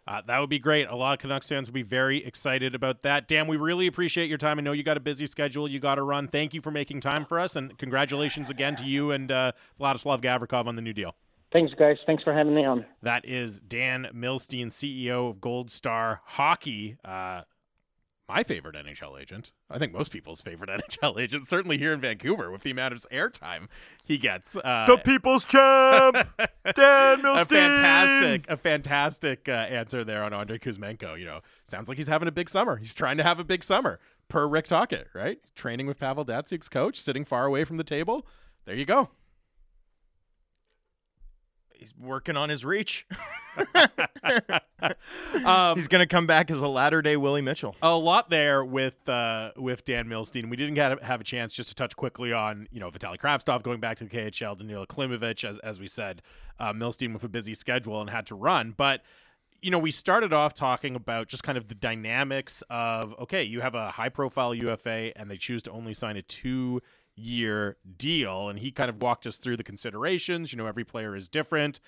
Uh, that would be great. A lot of Canucks fans would be very excited about that. Dan, we really appreciate your time. I know you got a busy schedule. You got to run. Thank you for making time for us, and congratulations again to you and uh, Vladislav Gavrikov on the new deal. Thanks, guys. Thanks for having me on. That is Dan Milstein, CEO of Gold Star Hockey. Uh, my favorite NHL agent. I think most people's favorite NHL agent, certainly here in Vancouver, with the amount of airtime he gets. Uh, the people's champ, Dan Milstein. A fantastic, a fantastic uh, answer there on Andre Kuzmenko. You know, sounds like he's having a big summer. He's trying to have a big summer, per Rick Tocchet, right? Training with Pavel Datsyuk's coach, sitting far away from the table. There you go he's working on his reach. um, he's going to come back as a latter day Willie Mitchell. A lot there with uh, with Dan Milstein. We didn't have, have a chance just to touch quickly on you know Vitaly Kravtsov going back to the KHL, Danila Klimovich, as as we said, uh, Milstein with a busy schedule and had to run, but. You know, we started off talking about just kind of the dynamics of okay, you have a high profile UFA and they choose to only sign a two year deal. And he kind of walked us through the considerations. You know, every player is different.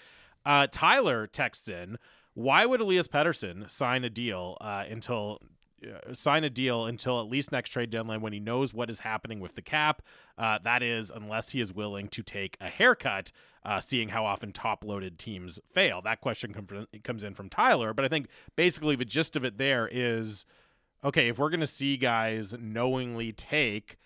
Uh, Tyler texts in, why would Elias Pettersson sign a deal uh, until uh, sign a deal until at least next trade deadline when he knows what is happening with the cap. Uh, that is, unless he is willing to take a haircut, uh, seeing how often top loaded teams fail. That question com- comes in from Tyler. But I think basically the gist of it there is okay, if we're going to see guys knowingly take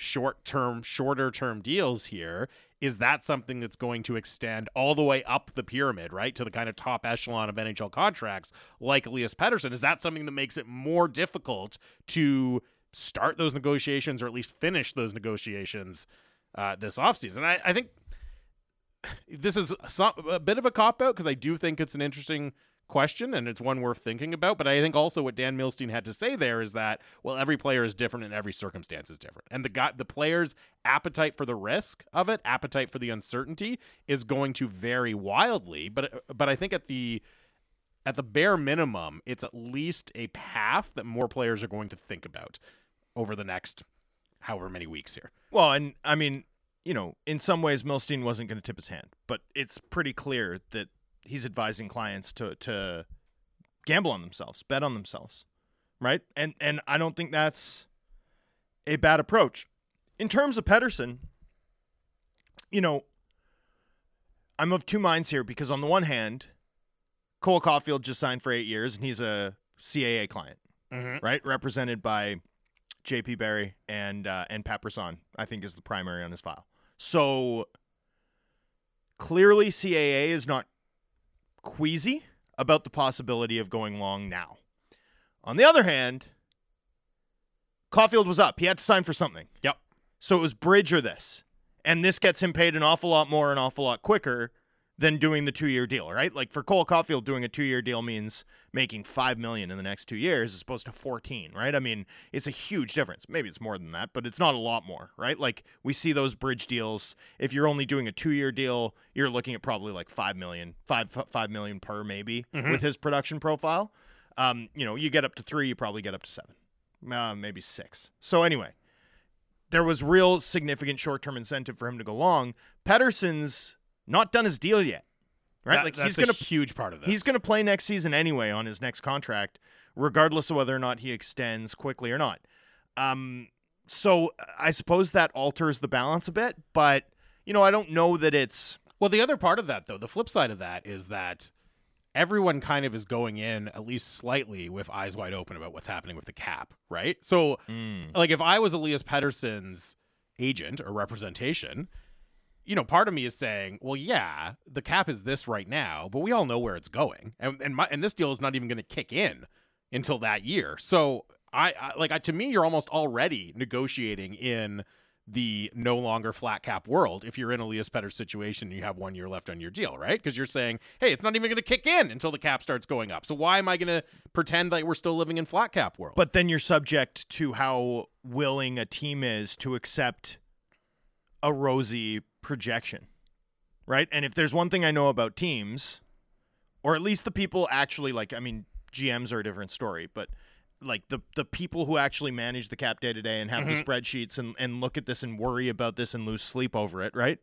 short term, shorter term deals here, is that something that's going to extend all the way up the pyramid, right, to the kind of top echelon of NHL contracts like Elias Pettersson? Is that something that makes it more difficult to start those negotiations or at least finish those negotiations uh, this offseason? I, I think this is some, a bit of a cop out because I do think it's an interesting question and it's one worth thinking about. But I think also what Dan Milstein had to say there is that well, every player is different and every circumstance is different, and the guy, the player's appetite for the risk of it, appetite for the uncertainty, is going to vary wildly. But but I think at the at the bare minimum, it's at least a path that more players are going to think about over the next however many weeks here. Well, and I mean, you know, in some ways, Milstein wasn't going to tip his hand, but it's pretty clear that he's advising clients to to gamble on themselves, bet on themselves, right? And and I don't think that's a bad approach. In terms of Pettersson, you know, I'm of two minds here because on the one hand, Cole Caufield just signed for eight years and he's a CAA client, mm-hmm. right? Represented by JP Barry and uh, and Pat Brisson, I think is the primary on his file. So clearly CAA is not queasy about the possibility of going long now. On the other hand, Caufield was up. He had to sign for something. Yep. So it was bridge or this. And this gets him paid an awful lot more, an awful lot quicker than doing the two year deal, right? Like for Cole Caufield, doing a two year deal means making five million in the next two years as opposed to fourteen, right? I mean, it's a huge difference. Maybe it's more than that, but it's not a lot more, right? Like we see those bridge deals. If you're only doing a two year deal, you're looking at probably like five million, five five million per maybe mm-hmm. with his production profile. Um, you know, you get up to three, you probably get up to seven, uh, maybe six. So anyway, there was real significant short-term incentive for him to go long. Pettersson's not done his deal yet, right? That- like he's gonna a huge part of this. he's gonna play next season anyway on his next contract, regardless of whether or not he extends quickly or not. Um, so I suppose that alters the balance a bit, but you know I don't know that it's Well, the other part of that, though, the flip side of that is that everyone kind of is going in at least slightly with eyes wide open about what's happening with the cap, right? So, like, if I was Elias Pettersson's agent or representation, you know, part of me is saying, well, yeah, the cap is this right now, but we all know where it's going, and and my, and this deal is not even going to kick in until that year. So, I, I like, I, to me, you're almost already negotiating in the no longer flat cap world if you're in Elias Petter's situation you have one year left on your deal, right? Because you're saying, hey, it's not even going to kick in until the cap starts going up. So why am I going to pretend like we're still living in flat cap world? But then you're subject to how willing a team is to accept a rosy projection, right? And if there's one thing I know about teams, or at least the people actually like, I mean, GMs are a different story, but like the the people who actually manage the cap day to day and have the mm-hmm. spreadsheets and, and look at this and worry about this and lose sleep over it, right?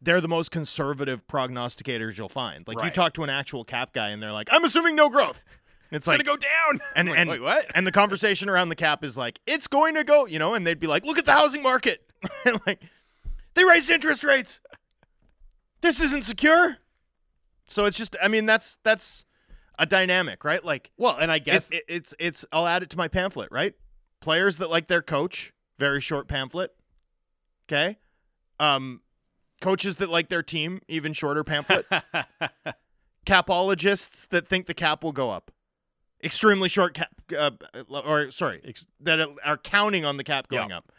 They're the most conservative prognosticators you'll find. Like you talk to an actual cap guy and they're like, I'm assuming no growth. And it's like going to go down. and like, and wait, what? And the conversation around the cap is like, it's going to go, you know, and they'd be like, look at the housing market. like, they raised interest rates. This isn't secure. So it's just, I mean, that's that's a dynamic, right? Like, well, and I guess it's, it, it's it's. I'll add it to my pamphlet, right? Players that like their coach, very short pamphlet. Okay, um, coaches that like their team, even shorter pamphlet. Capologists that think the cap will go up, extremely short cap, uh, or sorry, Ex- that are counting on the cap going Yeah. up.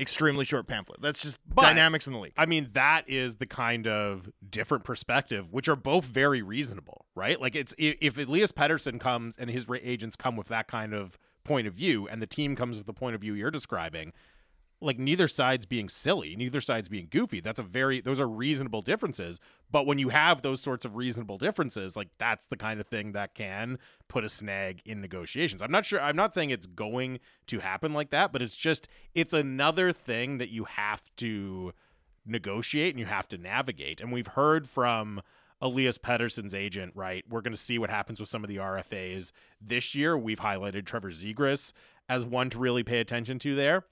Extremely short pamphlet. That's just But- dynamics in the league. I mean, that is the kind of different perspective, which are both very reasonable, right? Like, it's if Elias Pettersson comes and his agents come with that kind of point of view, and the team comes with the point of view you're describing, like neither side's being silly, neither side's being goofy. That's a very those are reasonable differences. But when you have those sorts of reasonable differences, like that's the kind of thing that can put a snag in negotiations. I'm not sure I'm not saying it's going to happen like that, but it's just it's another thing that you have to negotiate and you have to navigate. And we've heard from Elias Pettersson's agent, right? We're going to see what happens with some of the RFAs this year. We've highlighted Trevor Zegras as one to really pay attention to there.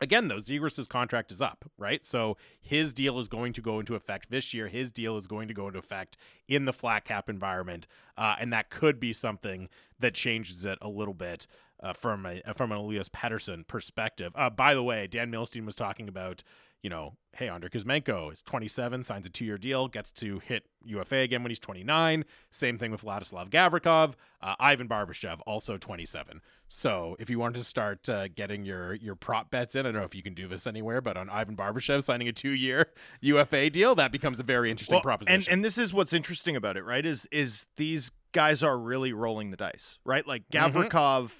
Again, though, Zegras' contract is up, right? So his deal is going to go into effect this year. His deal is going to go into effect in the flat cap environment, uh, and that could be something that changes it a little bit uh, from a from an Elias Pettersson perspective. Uh, by the way, Dan Milstein was talking about, you know, hey, Andre Kuzmenko is 27, signs a two year deal, gets to hit UFA again when he's 29. Same thing with Vladislav Gavrikov. Uh, Ivan Barbashev, also 27. So if you wanted to start uh, getting your your prop bets in, I don't know if you can do this anywhere, but on Ivan Barbashev signing a two year UFA deal, that becomes a very interesting Well, proposition. And and this is what's interesting about it, right? Is is these guys are really rolling the dice, right? Like Gavrikov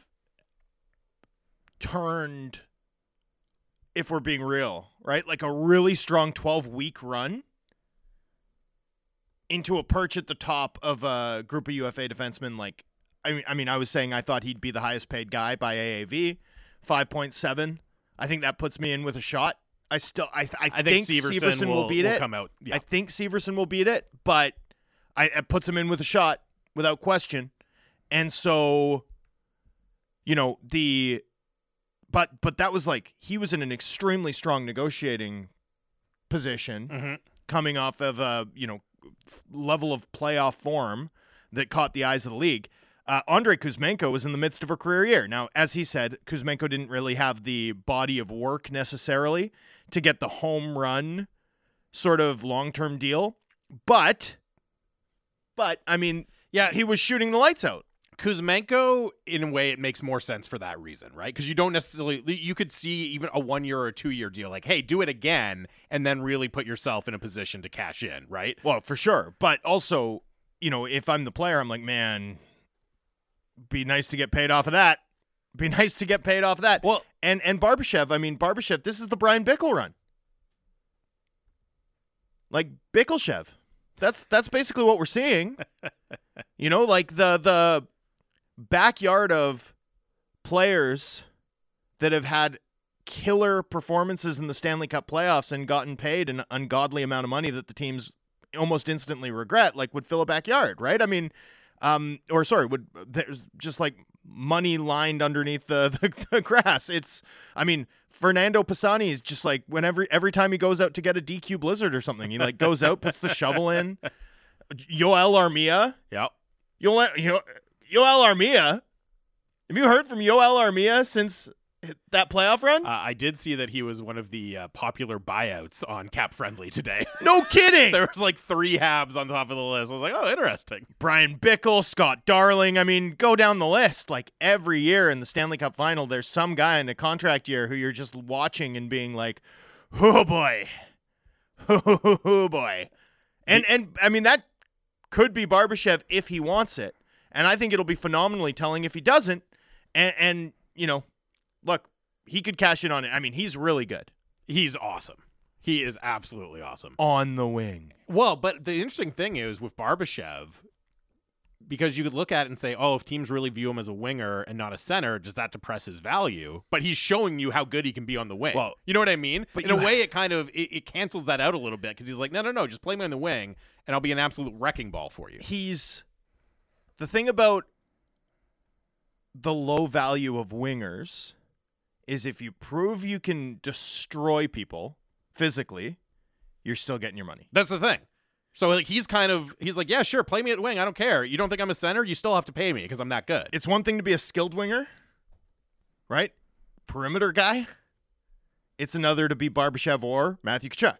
turned if we're being real, right? Like a really strong 12 week run into a perch at the top of a group of UFA defensemen like I mean I mean I was saying I thought he'd be the highest paid guy by AAV, 5.7. I think that puts me in with a shot. I still I I, I think, Severson, Severson will, beat will it. come out. Yeah. I think Severson will beat it, but I it puts him in with a shot without question. And so, you know, the but but that was like he was in an extremely strong negotiating position Mhm. coming off of a, you know, level of playoff form that caught the eyes of the league. Uh, Andrei Kuzmenko was in the midst of a career year. Now, as he said, Kuzmenko didn't really have the body of work necessarily to get the home run sort of long term deal. But, but I mean, Yeah, he was shooting the lights out. Kuzmenko, in a way, it makes more sense for that reason, right? Because you don't necessarily, you could see even a one year or a two year deal, like, hey, do it again, and then really put yourself in a position to cash in, right? Well, for sure. But also, you know, if I'm the player, I'm like, man, be nice to get paid off of that. Be nice to get paid off of that. Well, And and Barbashev, I mean Barbashev, this is the Bryan Bickell run. Like Bickleshev. That's that's basically what we're seeing. you know, like the the backyard of players that have had killer performances in the Stanley Cup playoffs and gotten paid an ungodly amount of money that the teams almost instantly regret, like would fill a backyard, right? I mean, um, or sorry, would there's just like money lined underneath the, the, the grass. It's, I mean, Fernando Pisani is just like whenever every time he goes out to get a DQ Blizzard or something, he like goes out, puts the shovel in. Joel Armia, Yep. Yoel, Yo- Joel Armia. Have you heard from Joel Armia since that playoff run? Uh, I did see that he was one of the uh, popular buyouts on Cap Friendly today. no kidding. there was like three Habs on top of the list. I was like, oh, interesting. Bryan Bickell, Scott Darling. I mean, go down the list. Like every year in the Stanley Cup final, there's some guy in a contract year who you're just watching and being like, oh boy. Oh boy. And and I mean that could be Barbashev if he wants it. And I think it'll be phenomenally telling if he doesn't. And and you know, look, he could cash in on it. I mean, he's really good. He's awesome. He is absolutely awesome. On the wing. Well, but the interesting thing is with Barbashev, because you could look at it and say, oh, if teams really view him as a winger and not a center, does that depress his value? But he's showing you how good he can be on the wing. Well, you know what I mean? but In a way, it kind of it, it cancels that out a little bit because he's like, no, no, no, just play me on the wing, and I'll be an absolute wrecking ball for you. he's the thing about the low value of wingers is if you prove you can destroy people physically, you're still getting your money. That's the thing. So like he's kind of he's like, yeah, sure, play me at wing. I don't care. You don't think I'm a center? You still have to pay me because I'm that good. It's one thing to be a skilled winger, right? Perimeter guy. It's another to be Barbashev or Matthew Tkachuk.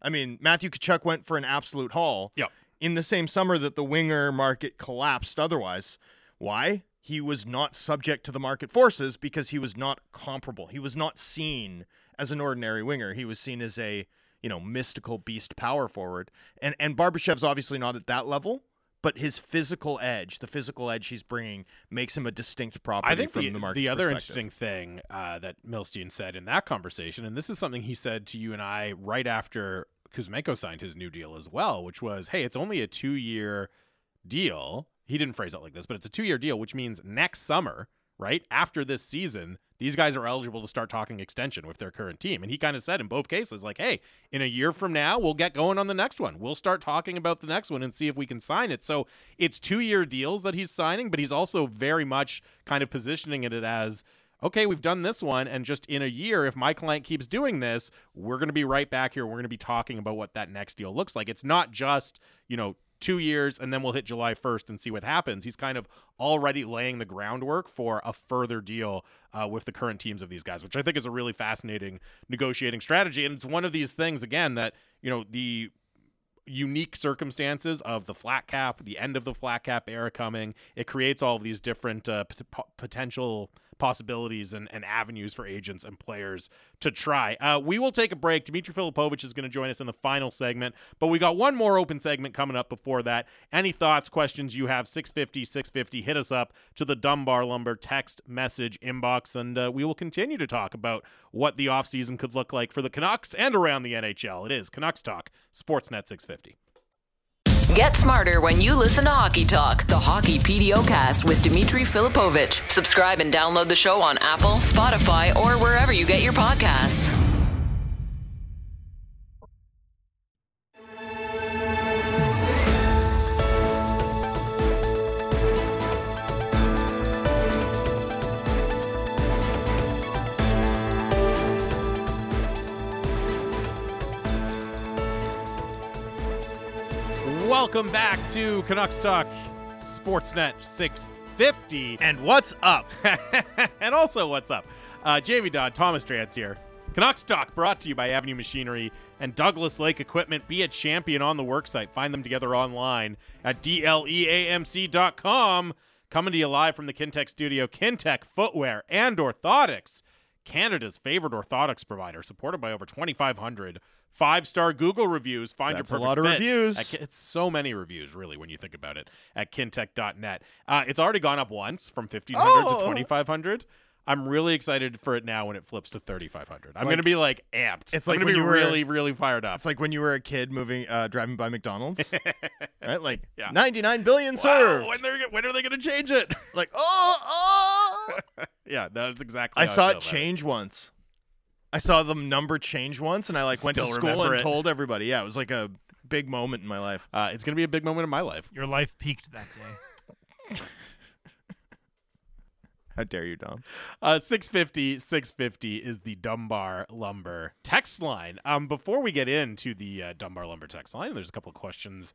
I mean, Matthew Tkachuk went for an absolute haul Yep. In the same summer that the winger market collapsed otherwise. Why? He was not subject to the market forces because he was not comparable. He was not seen as an ordinary winger. He was seen as a, you know, mystical beast power forward. And and Barbashev's obviously not at that level, but his physical edge, the physical edge he's bringing makes him a distinct property I think from the, the, market the other interesting thing uh, that Milstein said in that conversation, and this is something he said to you and I right after Kuzmenko signed his new deal as well, which was, hey, it's only a two year deal. He didn't phrase it like this, but it's a two year deal, which means next summer, right after this season, these guys are eligible to start talking extension with their current team. And he kind of said in both cases, like, hey, in a year from now, we'll get going on the next one. We'll start talking about the next one and see if we can sign it. So it's two year deals that he's signing, but he's also very much kind of positioning it as, okay, we've done this one, and just in a year, if my client keeps doing this, we're going to be right back here. We're going to be talking about what that next deal looks like. It's not just, you know, two years and then we'll hit July 1st and see what happens. He's kind of already laying the groundwork for a further deal uh, with the current teams of these guys, which I think is a really fascinating negotiating strategy. And it's one of these things, again, that, you know, the unique circumstances of the flat cap, the end of the flat cap era coming. It creates all of these different uh, p- potential possibilities and, and avenues for agents and players to try. Uh, we will take a break. Dimitri Filipovic is going to join us in the final segment, but we got one more open segment coming up before that. Any thoughts, questions you have, 650, 650, hit us up to the Dunbar Lumber text message inbox, and uh, we will continue to talk about what the offseason could look like for the Canucks and around the NHL. It is Canucks Talk, Sportsnet 650. Get smarter when you listen to Hockey Talk, the Hockey PDO cast with Dimitri Filipovic. Subscribe and download the show on Apple, Spotify, or wherever you get your podcasts. Welcome back to Canucks Talk, Sportsnet 650. And what's up? and also, what's up? Uh, Jamie Dodd, Thomas Drance here. Canucks Talk brought to you by Avenue Machinery and Douglas Lake Equipment. Be a champion on the worksite. Find them together online at dleamc.com. Coming to you live from the Kintec studio, Kintec Footwear and Orthotics, Canada's favorite orthotics provider, supported by over 2,500 five-star Google reviews. Find That's your a perfect lot of fit reviews. at it's so many reviews, really, when you think about it, at kintec.net. Uh, it's already gone up once from 1,500 Oh. to 2,500. I'm really excited for it now when it flips to 3,500. I'm like- going to be like amped. It's I'm like going to be you were- really, really fired up. It's like when you were a kid moving, uh, driving by McDonald's, right? Like Yeah. 99 billion Wow, served. when, they're, when are they going to change it? Like, oh, oh. yeah, that's exactly I how saw feel it about change once. I saw the number change once, and I like went to school and it. told everybody. Yeah, it was like a big moment in my life. Uh, it's going to be a big moment in my life. Your life peaked that day. How dare you, Dom? Uh, 650, 650 is the Dunbar Lumber text line. Um, before we get into the uh, Dunbar Lumber text line, there's a couple of questions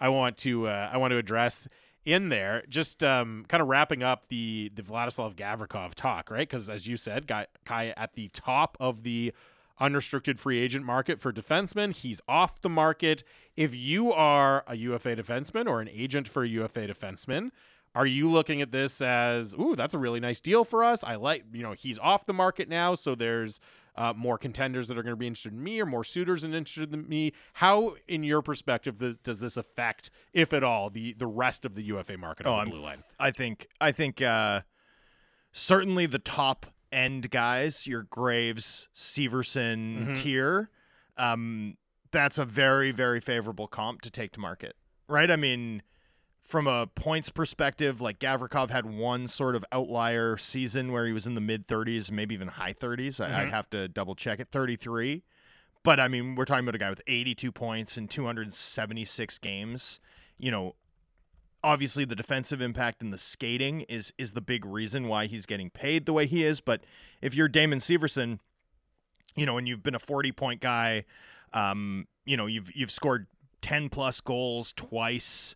I want to uh, I want to address in there. Just um, kind of wrapping up the the Vladislav Gavrikov talk, right? Because as you said, Guy, Kai at the top of the unrestricted free agent market for defensemen. He's off the market. If you are a UFA defenseman or an agent for a UFA defenseman, are you looking at this as, ooh, that's a really nice deal for us? I like, you know, he's off the market now, so there's uh, more contenders that are going to be interested in me or more suitors and interested in me. How, in your perspective, does, does this affect, if at all, the the rest of the UFA market on Oh, the I'm blue line? I think I think uh, certainly the top end guys, your Graves, Severson Mhm. tier, um, that's a very very favorable comp to take to market, right? I mean, from a points perspective, like Gavrikov had one sort of outlier season where he was in the mid 30s, maybe even high 30s. I, I'd have to double check it. 33. But I mean, we're talking about a guy with 82 points in 276 games. You know, obviously the defensive impact and the skating is is the big reason why he's getting paid the way he is. But if you're Damon Severson, you know, and you've been a 40 point guy, um, you know, you've you've scored 10 plus goals twice,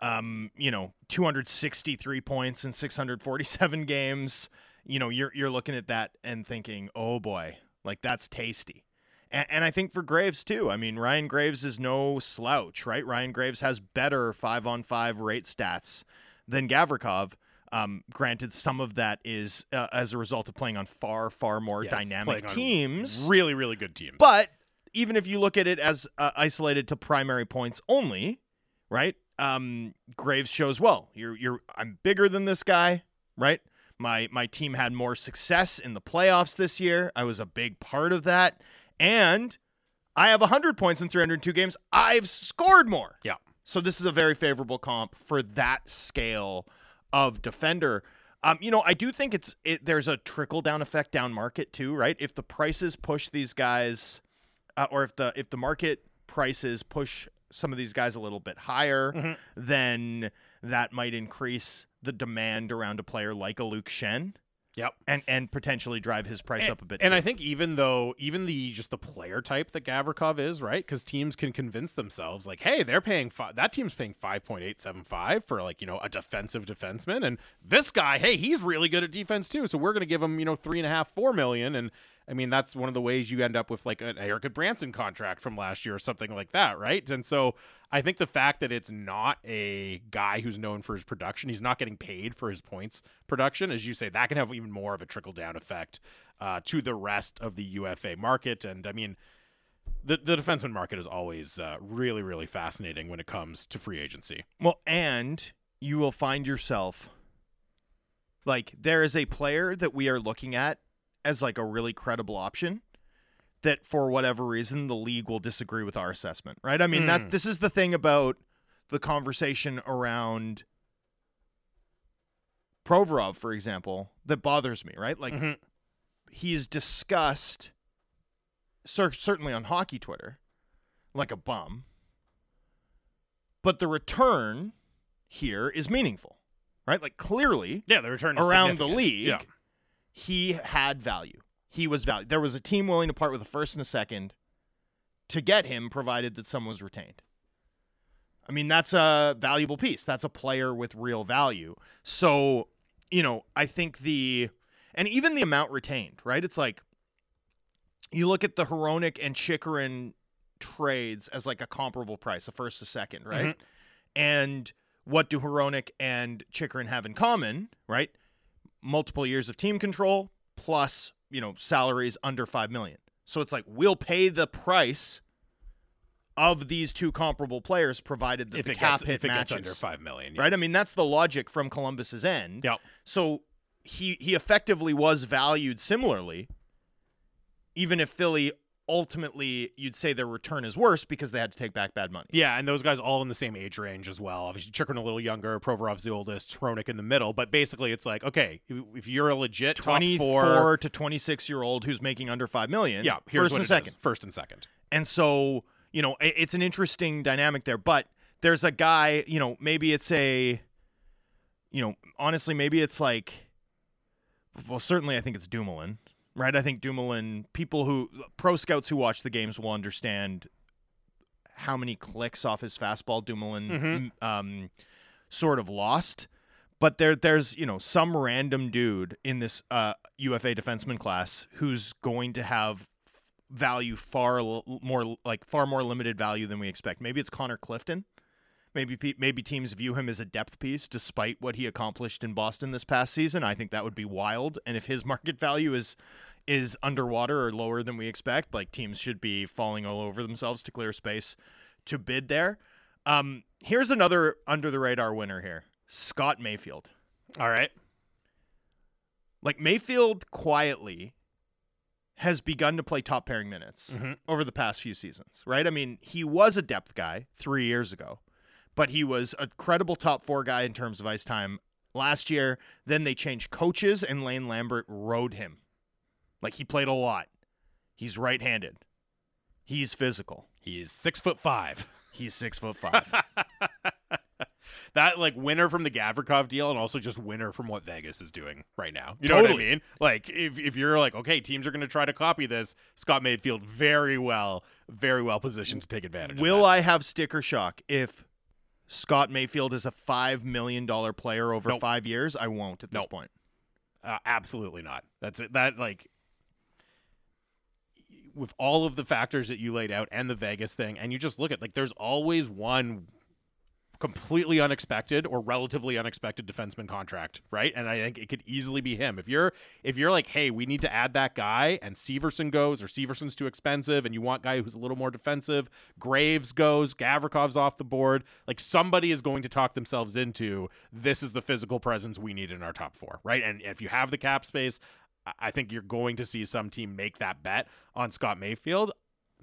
um, you know, 263 points in 647 games. You know, you're you're looking at that and thinking, oh boy, like that's tasty. And, and I think for Graves too. I mean, Ryan Graves is no slouch, right? Ryan Graves has better five on five rate stats than Gavrikov. Um, granted, some of that is uh, as a result of playing on far, far more Yes, dynamic teams. Really, really good teams. But even if you look at it as uh, isolated to primary points only, right? Um, Graves shows well. You're you're I'm bigger than this guy, right? My my team had more success in the playoffs this year. I was a big part of that, and I have 100 points in 302 games. I've scored more. Yeah. So this is a very favorable comp for that scale of defender. Um, you know, I do think it's it, there's a trickle down effect down market too, right? If the prices push these guys, uh, or if the if the market prices push some of these guys a little bit higher, Mhm. then that might increase the demand around a player like a Luke Schenn, Yep. and and potentially drive his price and, up a bit. And too. I think even though even the just the player type that Gavrikov is, right? Because teams can convince themselves like, hey, they're paying that team's paying five point eight seven five for like you know a defensive defenseman, and this guy, hey, he's really good at defense too, so we're gonna give him you know three and a half four million, and I mean that's one of the ways you end up with like an Erik Gudbranson contract from last year or something like that, right? And so I think the fact that it's not a guy who's known for his production, he's not getting paid for his points production, as you say, that can have even more of a trickle down effect uh, to the rest of the UFA market. And I mean, the the defenseman market is always uh, really really fascinating when it comes to free agency. Well, and you will find yourself like there is a player that we are looking at as like a really credible option that for whatever reason the league will disagree with our assessment, right? I mean, Hmm. that this is the thing about the conversation around Provorov, for example, that bothers me, right? Like Mhm. he's discussed cer- certainly on hockey Twitter like a bum. But the return here is meaningful, right? Like clearly Yeah, the return around the league, Yeah. He had value. He was value. There was a team willing to part with a first and a second to get him, provided that someone was retained. I mean, that's a valuable piece. That's a player with real value. So, you know, I think the and even the amount retained, right? It's like you look at the Hronek and Chychrun trades as like a comparable price, a first, a second, right? Mm-hmm. And what do Hronek and Chychrun have in common, right? Multiple years of team control plus, you know, salaries under 5 million. So it's like we'll pay the price of these two comparable players provided that If the cap gets hit if it matches. under five million, yeah. Right? I mean, that's the logic from Columbus's end. Yep. So he he effectively was valued similarly, even if Philly ultimately you'd say their return is worse because they had to take back bad money. Yeah, and those guys all in the same age range as well. Obviously, Chychrun a little younger, Provorov's the oldest, Hronek in the middle. But basically, it's like, okay, if- you're a legit 24 four, to 26 year old who's making under 5 million. yeah, first and it is. second. first and second. And so, you know, it's an interesting dynamic there. But there's a guy, you know, maybe it's a, you know, honestly, maybe it's like, well, certainly I think it's Dumoulin, right? I think Dumoulin, people who, pro scouts who watch the games will understand how many clicks off his fastball Dumoulin Mhm. um, sort of lost. But there, there's you know some random dude in this uh, UFA defenseman class who's going to have value far l- more like far more limited value than we expect. Maybe it's Connor Clifton. Maybe maybe teams view him as a depth piece despite what he accomplished in Boston this past season. I think that would be wild. And if his market value is is underwater or lower than we expect, like teams should be falling all over themselves to clear space to bid there. Um, here's another under the radar winner here. Scott Mayfield. All right. Like Mayfield quietly has begun to play top pairing minutes Mhm. over the past few seasons, right? I mean, he was a depth guy three years ago, but he was a credible top four guy in terms of ice time last year. Then they changed coaches, and Lane Lambert rode him. Like he played a lot. He's right handed. He's physical. He's six foot five. He's six foot five. that like winner from the Gavrikov deal and also just winner from what Vegas is doing right now. You know what I mean? Like if if you're like, okay, teams are going to try to copy this, Scott Mayfield very well, very well positioned to take advantage. Will. I have sticker shock if Scott Mayfield is a five million dollar player over Nope. five years? I won't at this Nope. point. Uh, absolutely not. That's it. That like with all of the factors that you laid out and the Vegas thing, and you just look at like there's always one completely unexpected or relatively unexpected defenseman contract, right? And I think it could easily be him. If you're if you're like, hey, we need to add that guy, and Severson goes, or Severson's too expensive, and you want guy who's a little more defensive, Graves goes, Gavrikov's off the board, like somebody is going to talk themselves into this is the physical presence we need in our top four, right? And if you have the cap space, I- think you're going to see some team make that bet on Scott Mayfield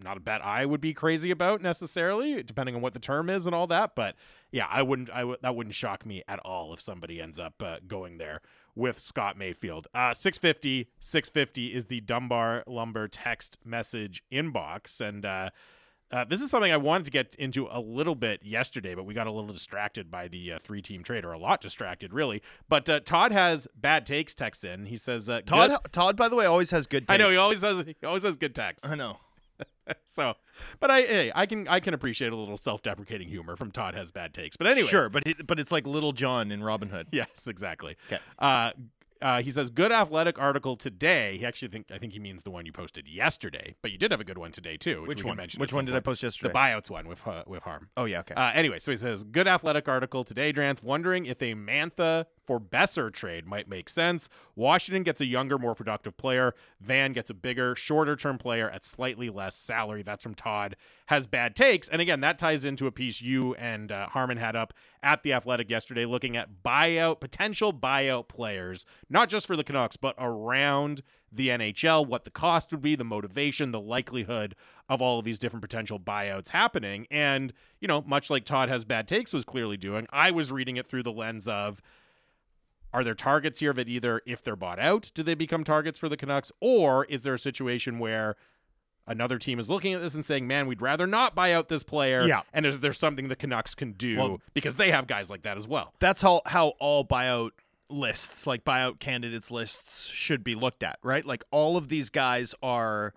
not a bet I would be crazy about necessarily, depending on what the term is and all that. But yeah, I wouldn't. I w- that wouldn't shock me at all if somebody ends up uh, going there with Scott Mayfield. Uh, 650, 650 is the Dunbar Lumber text message inbox, and uh, uh, this is something I wanted to get into a little bit yesterday, but we got a little distracted by the uh, three-team trade, or a lot distracted, really. But uh, Todd has bad takes text in. He says, uh, Todd, good- Todd, by the way, always has good. I know he always has. He always has good texts I know. so but i hey, i can i can appreciate a little self-deprecating humor from todd has bad takes but anyway Sure, but it, but it's like Little John in Robin Hood. yes exactly 'Kay. Uh he says good athletic article today. He actually think I think he means the one you posted yesterday, but you did have a good one today too. Which, Which we one? Which one did I post yesterday? The buyouts one with uh, with harm. oh yeah, okay. Uh, anyway, so he says, good athletic article today, Drance, wondering if a Mantha for Boeser trade might make sense. Washington gets a younger, more productive player. Van gets a bigger, shorter term player at slightly less salary. That's from Todd. Has bad takes. And again, that ties into a piece you and uh, Harman had up at The Athletic yesterday looking at buyout, potential buyout players, not just for the Canucks, but around the NHL, what the cost would be, the motivation, the likelihood of all of these different potential buyouts happening. And, you know, much like Todd has bad takes was clearly doing, I was reading it through the lens of are there targets here that either if they're bought out, do they become targets for the Canucks? Or is there a situation where another team is looking at this and saying, man, we'd rather not buy out this player. Yeah. And is there something the Canucks can do Well- because they have guys like that as well? That's how how all buyout lists, like buyout candidates lists, should be looked at, right? Like all of these guys are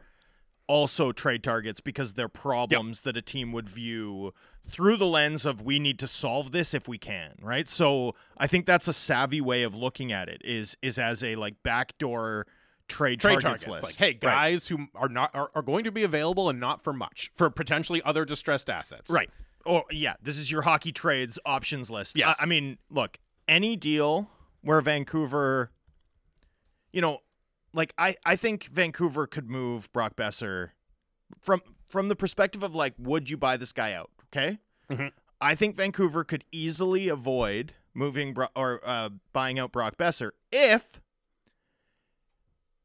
also trade targets because they're problems that a team would view through the lens of we need to solve this if we can, right? So I think that's a savvy way of looking at it is is as a like backdoor trade, Trade targets, targets, list. like hey, Right. guys who are not are, are going to be available and not for much for potentially other distressed assets. Right. Oh yeah, this is your hockey trades options list. Yes. I, I mean, look, any deal where Vancouver, you know, like I I think Vancouver could move Brock Boeser from from the perspective of like, would you buy this guy out? Okay. Mhm. I think Vancouver could easily avoid moving Bro- or uh, buying out Brock Boeser if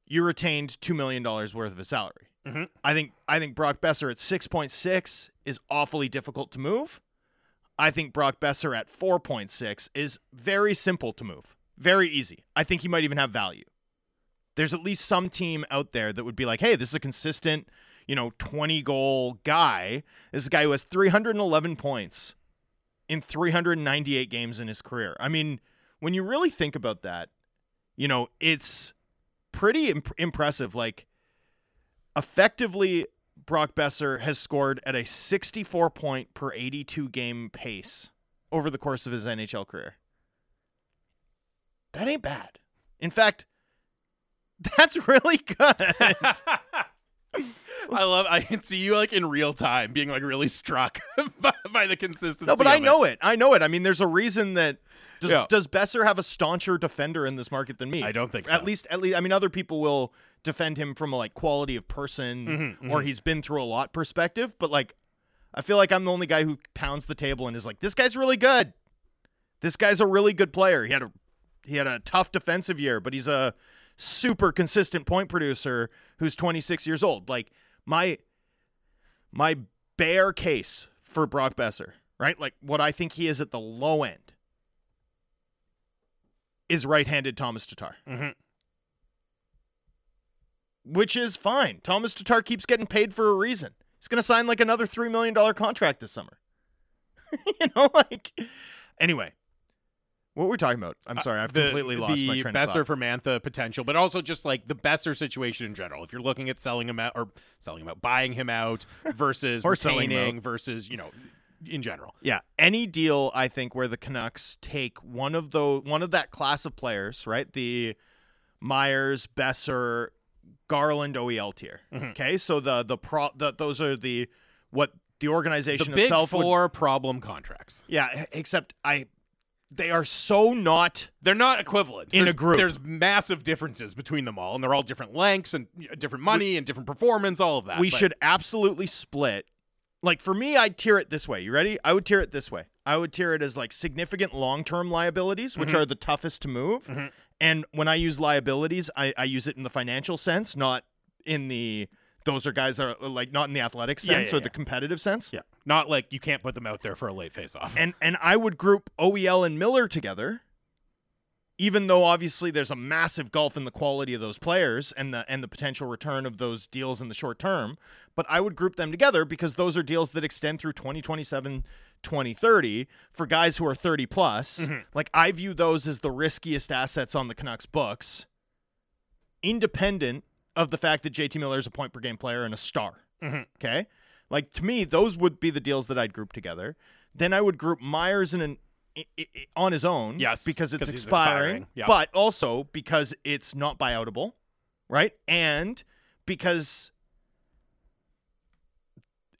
you retained two million dollars worth of his salary. Mhm. I think I think Brock Boeser at six point six is awfully difficult to move. I think Brock Boeser at four point six is very simple to move, very easy. I think he might even have value. There's at least some team out there that would be like, hey, this is a consistent, you know, 20 goal guy. This guy who has 311 points in 398 games in his career. I mean, when you really think about that, you know, it's pretty imp- impressive. Like, effectively, Brock Boeser has scored at a 64 point per 82 game pace over the course of his NHL career. That ain't bad. In fact, that's really good. I love. I can see you like in real time being like really struck by, by the consistency. no, but I it. know it. I know it. I mean, there's a reason that does, Yeah. does Boeser have a stauncher defender in this market than me? I don't think At so. least, at least, I mean, other people will defend him from a like quality of person Mhm, or he's been through a lot perspective. But like, I feel like I'm the only guy who pounds the table and is like, this guy's really good. This guy's a really good player. He had a he had a tough defensive year, but he's a super consistent point producer who's 26 years old. Like my my bare case for Brock Boeser, right? Like what I think he is at the low end is right-handed Thomas Tatar. Mhm. Which is fine. Thomas Tatar keeps getting paid for a reason. He's going to sign like another 3 million dollar contract this summer. you know like anyway, what were we talking about? I'm sorry, I've Uh, The- completely lost my train Boeser of thought. for Mantha potential, but also just like the Boeser situation in general. If you're looking at selling him out or selling him out, buying him out versus Or selling him retaining out. versus you know, in general. Yeah, any deal I think where the Canucks take one of the one of that class of players, right? The Myers, Boeser, Garland, OEL tier. Mhm. Okay, so the the pro the, those are the what the The organization big itself would problem contracts. Yeah, except I they are so not They're not equivalent In a group. There's massive differences between them all, and they're all different lengths and different money and different performance. All of that. we but- should absolutely split. Like for me, I'd tier it this way. You ready? I would tier it this way. I would tier it as like significant long-term liabilities, which Mm-hmm. are the toughest to move. And when I use liabilities, I, I use it in the financial sense, not in the those are guys that are uh, like not in the athletic sense yeah, or the competitive sense. Yeah, not like you can't put them out there for a late face-off. And and I would group OEL and Miller together, even though obviously there's a massive gulf in the quality of those players and the and the potential return of those deals in the short term. But I would group them together because those are deals that extend through 2027, 2030 for guys who are 30 plus. Mm-hmm. Like I view those as the riskiest assets on the Canucks books, independent of the fact that JT Miller is a point per game player and a star. Mhm. Okay. Like to me, those would be the deals that I'd group together. Then I would group Myers in an i- i- i- on his own, Yes, because it's expiring, expiring, yeah. but also because it's not buyoutable, right? And because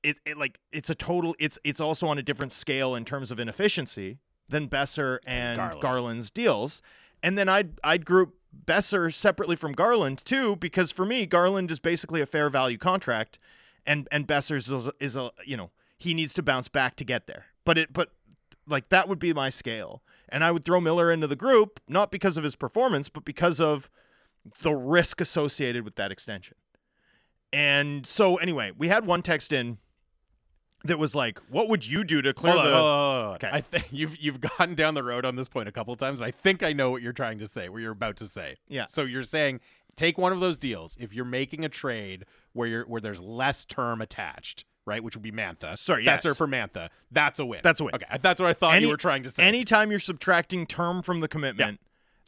it, it like it's a total it's it's also on a different scale in terms of inefficiency than Boeser and Garland. Garland's deals. And then I'd I'd group Boeser separately from Garland too, because for me, Garland is basically a fair value contract, and and Boeser's is, is a you know he needs to bounce back to get there. But it but like that would be my scale, and I would throw Miller into the group not because of his performance, but because of the risk associated with that extension. And so anyway, we had one text in that was like, "What would you do to clear Hold on, the?" hold on, hold on. Okay. I think you've you've gotten down the road on this point a couple of times. And I think I know what you're trying to say. What you're about to say. Yeah. So you're saying take one of those deals if you're making a trade where you're where there's less term attached, right? Which would be Mantha. Sorry, yes. Boeser for Mantha. That's a win. That's a win. Okay, that's what I thought Any- you were trying to say. Anytime you're subtracting term from the commitment,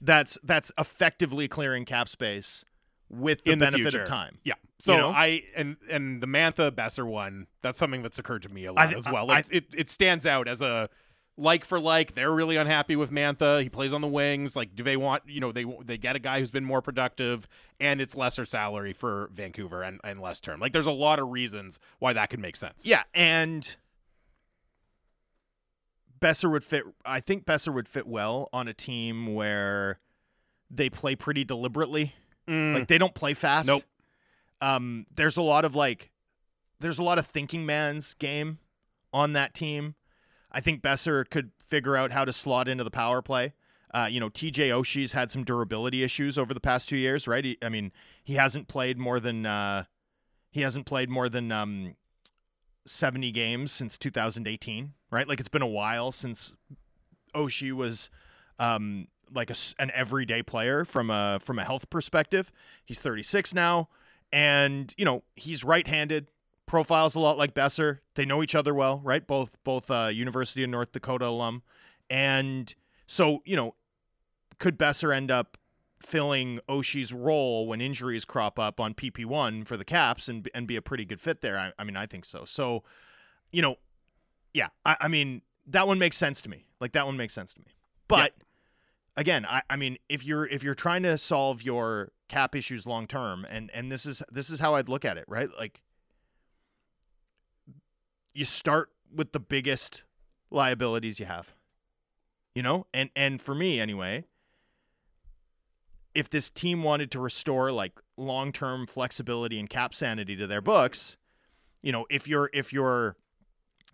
that's that's effectively clearing cap space with the in the benefit future. of time. Yeah. So know? I and and the Mantha Boeser one, that's something that's occurred to me a lot as well. I- Like it, it stands out as a like for like. They're really unhappy with Mantha. He plays on the wings. Like, do they want you know they they get a guy who's been more productive and it's lesser salary for Vancouver and and less term. Like, there's a lot of reasons why that could make sense. Yeah, and Boeser would fit. I think Boeser would fit well on a team where they play pretty deliberately. Mm, Like they don't play fast. Nope. Um, there's a lot of like, there's a lot of thinking man's game on that team. I think Boeser could figure out how to slot into the power play. Uh, you know, TJ Oshie's had some durability issues over the past two years, right? He, I mean, he hasn't played more than uh, He hasn't played more than um, 70 games since 2018, right? Like it's been a while since Oshie was um, like a, an everyday player from a from a health perspective. He's 36 now, and you know he's right-handed. Profiles a lot like Boeser. They know each other well, right? Both both uh, University of North Dakota alum, and so you know, could Boeser end up filling Oshie's role when injuries crop up on PP1 for the Caps and and be a pretty good fit there? I, I mean, I think so. So, you know, yeah, I, I mean that one makes sense to me. Like that one makes sense to me. But again, I, I mean, if you're if you're trying to solve your cap issues long term, and and this is this is how I'd look at it, right? Like you start with the biggest liabilities you have, you know, and and for me anyway, if this team wanted to restore like long term flexibility and cap sanity to their books, you know, if you're if you're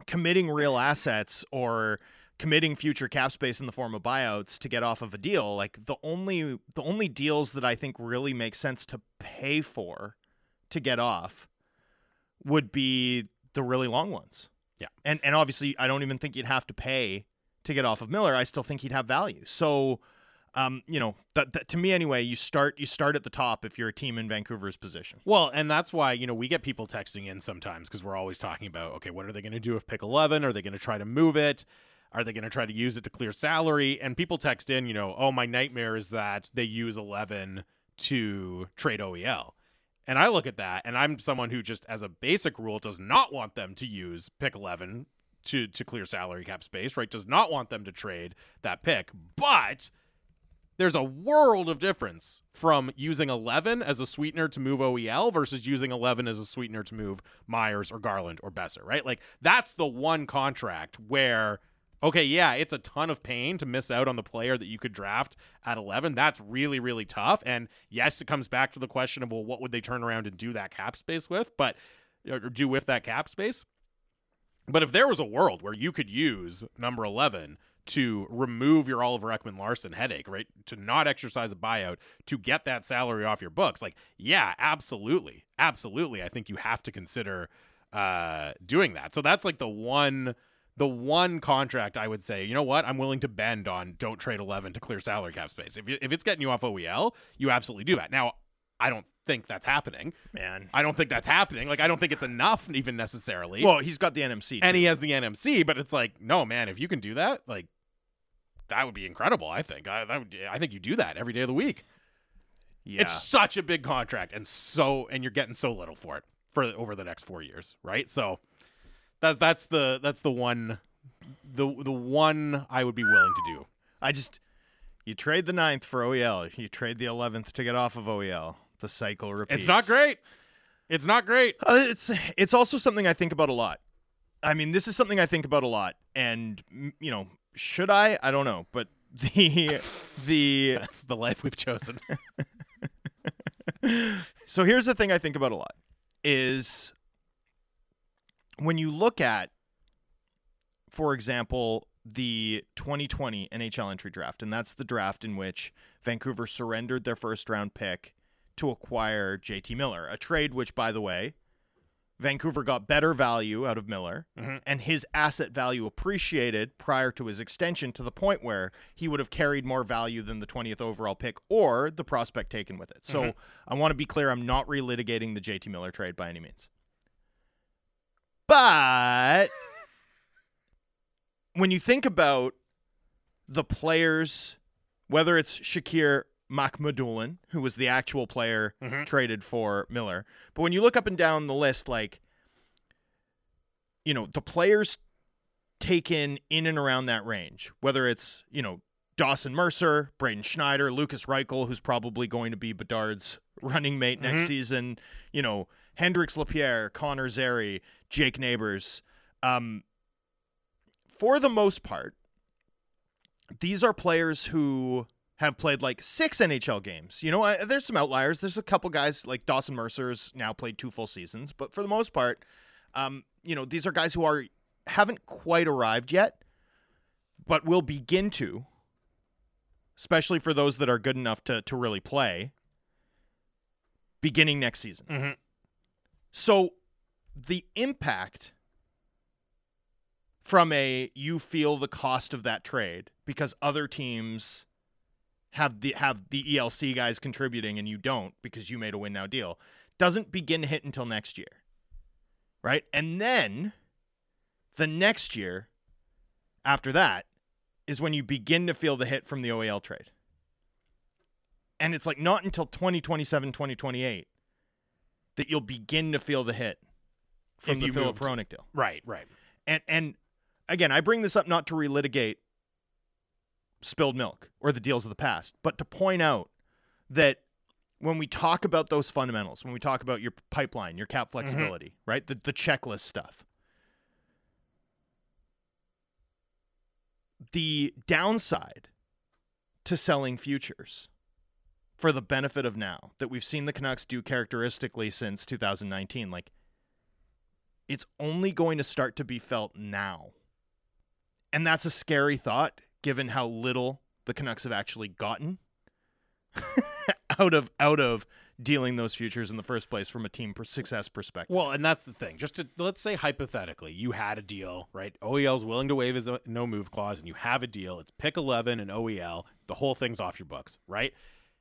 committing real assets or committing future cap space in the form of buyouts to get off of a deal like the only the only deals that i think really make sense to pay for to get off would be the really long ones Yeah. and and obviously i don't even think you'd have to pay to get off of miller i still think he'd have value so um, you know, that, that to me anyway, you start you start at the top if you're a team in Vancouver's position. Well, and that's why, you know, we get people texting in sometimes because we're always talking about, okay, what are they going to do with pick 11? Are they going to try to move it? Are they going to try to use it to clear salary? And people text in, you know, oh, my nightmare is that they use 11 to trade OEL. And I look at that, and I'm someone who just, as a basic rule, does not want them to use pick 11 to, to clear salary cap space, right? Does not want them to trade that pick. But there's a world of difference from using 11 as a sweetener to move OEL versus using 11 as a sweetener to move Myers or Garland or Boeser, right? Like that's the one contract where okay, yeah, it's a ton of pain to miss out on the player that you could draft at 11. That's really really tough. And yes, it comes back to the question of well, what would they turn around and do that cap space with? But or do with that cap space? But if there was a world where you could use number 11 to remove your Oliver Ekman Larsson headache, right? To not exercise a buyout, to get that salary off your books. Like, yeah, absolutely. Absolutely. I think you have to consider uh doing that. So that's like the one the one contract I would say, you know what? I'm willing to bend on don't trade 11 to clear salary cap space. If if it's getting you off OEL, you absolutely do that. Now, I don't think that's happening. Man. I don't think that's happening. Like I don't think it's enough even necessarily. Well, he's got the NMC. and he has the NMC, but it's like, no, man, if you can do that, like that would be incredible. I think. I that would, I think you do that every day of the week. yeah. It's such a big contract, and so and you're getting so little for it for over the next four years, right? So that that's the that's the one the the one I would be willing to do. I just you trade the ninth for OEL. You trade the eleventh to get off of OEL. The cycle repeats. It's not great. It's not great. Uh, it's it's also something I think about a lot. I mean, this is something I think about a lot, and you know, should I? I don't know, but the the That's the life we've chosen. so here's the thing I think about a lot is when you look at, for example, the 2020 NHL entry draft, and that's the draft in which Vancouver surrendered their first round pick to acquire JT Miller, a trade which, by the way, Vancouver got better value out of Miller, Mhm. and his asset value appreciated prior to his extension to the point where he would have carried more value than the 20th overall pick or the prospect taken with it. So I want to be clear I'm not relitigating the JT Miller trade by any means. But when you think about the players, whether it's Shakir Mukhamadullin, who was the actual player Mhm. traded for Miller, but when you look up and down the list, like, you know, the players taken in and around that range, whether it's, you know, Dawson Mercer, Braden Schneider, Lukas Reichel, who's probably going to be Bedard's running mate next Mhm. season, you know, Hendrix Lapierre, Connor Zary, Jake Neighbours. Um, for the most part, these are players who have played like six NHL games. You know, I, there's some outliers. There's a couple guys like Dawson Mercer's now played two full seasons, but for the most part, um, you know, these are guys who are haven't quite arrived yet, but will begin to, especially for those that are good enough to to really play, beginning next season. Mhm. So the impact from a you feel the cost of that trade because other teams have the have the ELC guys contributing and you don't because you made a win now deal doesn't begin to hit until next year. Right? And then the next year after that is when you begin to feel the hit from the OEL trade. And it's like not until 2027, 2028 that you'll begin to feel the hit from If the Filip. Hronek deal. Right, right. And and again, I bring this up not to relitigate spilled milk or the deals of the past, but to point out that when we talk about those fundamentals, when we talk about your pipeline, your cap mm-hmm. flexibility, right? The the checklist stuff. The downside to selling futures for the benefit of now that we've seen the Canucks do characteristically since 2019 like it's only going to start to be felt now. And that's a scary thought given how little the Canucks have actually gotten out of out of dealing those futures in the first place from a team success perspective. Well, and that's the thing. Just to let's say hypothetically, you had a deal, right? OEL's willing to waive his uh, no move clause, and you have a deal. It's pick eleven and OEL. The whole thing's off your books, right?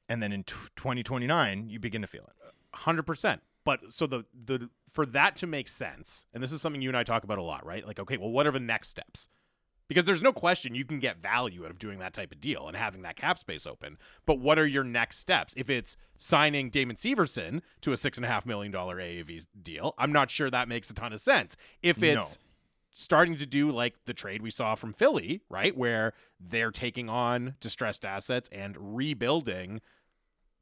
And then in t- 2029 you begin to feel it. Hundred percent. But so the the for that to make sense, and this is something you and I talk about a lot, right? Like, okay, well, what are the next steps? Because there's no question you can get value out of doing that type of deal and having that cap space open. But what are your next steps? If it's signing Damon Severson to a six and a half million dollar AAV deal, I'm not sure that makes a ton of sense. If it's No. starting to do like the trade we saw from Philly, right, where they're taking on distressed assets and rebuilding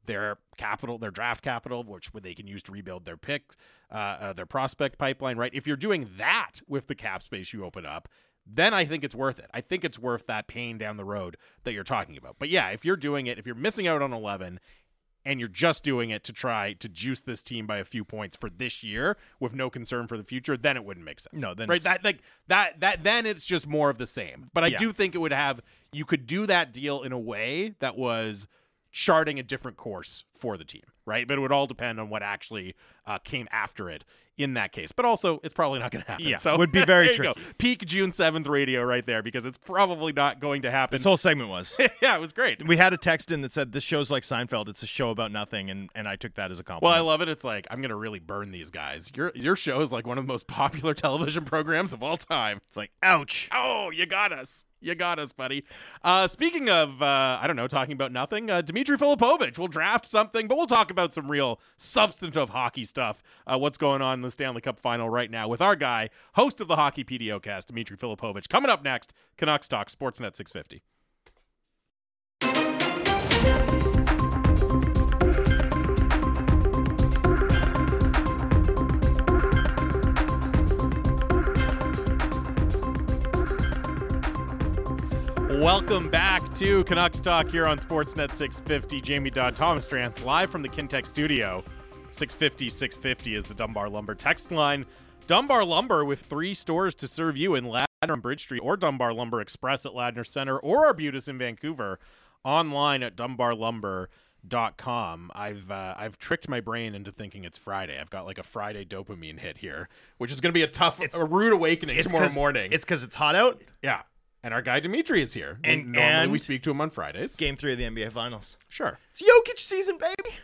their capital, their draft capital, which they can use to rebuild their picks, uh, uh, their prospect pipeline, right? If you're doing that with the cap space you open up, then I think it's worth it. I think it's worth that pain down the road that you're talking about. But yeah, if you're doing it, if you're missing out on 11 and you're just doing it to try to juice this team by a few points for this year with no concern for the future, then it wouldn't make sense. No, then right? it's- That like that that then it's just more of the same. But I Yeah. do think it would have you could do that deal in a way that was charting a different course for the team, right? But it would all depend on what actually uh, came after it in that case. But also, it's probably not going to happen. Yeah, so would be very there you go. tricky. Peak June seventh radio right there because it's probably not going to happen. This whole segment was. yeah, it was great. we had a text in that said this show's like Seinfeld. It's a show about nothing, and and I took that as a compliment. Well. I love it. It's like I'm gonna really burn these guys. Your your show is like one of the most popular television programs of all time. It's like ouch. Oh, you got us. You got us, buddy. Uh, speaking of, uh, I don't know, talking about nothing, uh, Dimitri Filipovic will draft something, but we'll talk about some real substantive hockey stuff. Uh, what's going on in the Stanley Cup final right now with our guy, host of the Hockey PDO cast, Dimitri Filipovic. Coming up next, Canucks Talk, Sportsnet 650. Welcome back to Canucks Talk here on Sportsnet 650. Jamie Dodd, Thomas Drance, live from the Kintec studio. 650 650 is the Dunbar Lumber text line. Dunbar Lumber with three stores to serve you in Ladner on Bridge Street or Dunbar Lumber Express at Ladner Center or Arbutus in Vancouver. Online at dunbarlumber.com. I've uh, I've tricked my brain into thinking it's Friday. I've got like a Friday dopamine hit here, which is going to be a tough, it's, a rude awakening tomorrow morning. It's because it's hot out. Yeah. And our guy Dimitri is here. And- normally and- we speak to him on Fridays. Game three of the NBA Finals. Sure. It's Jokic season, baby.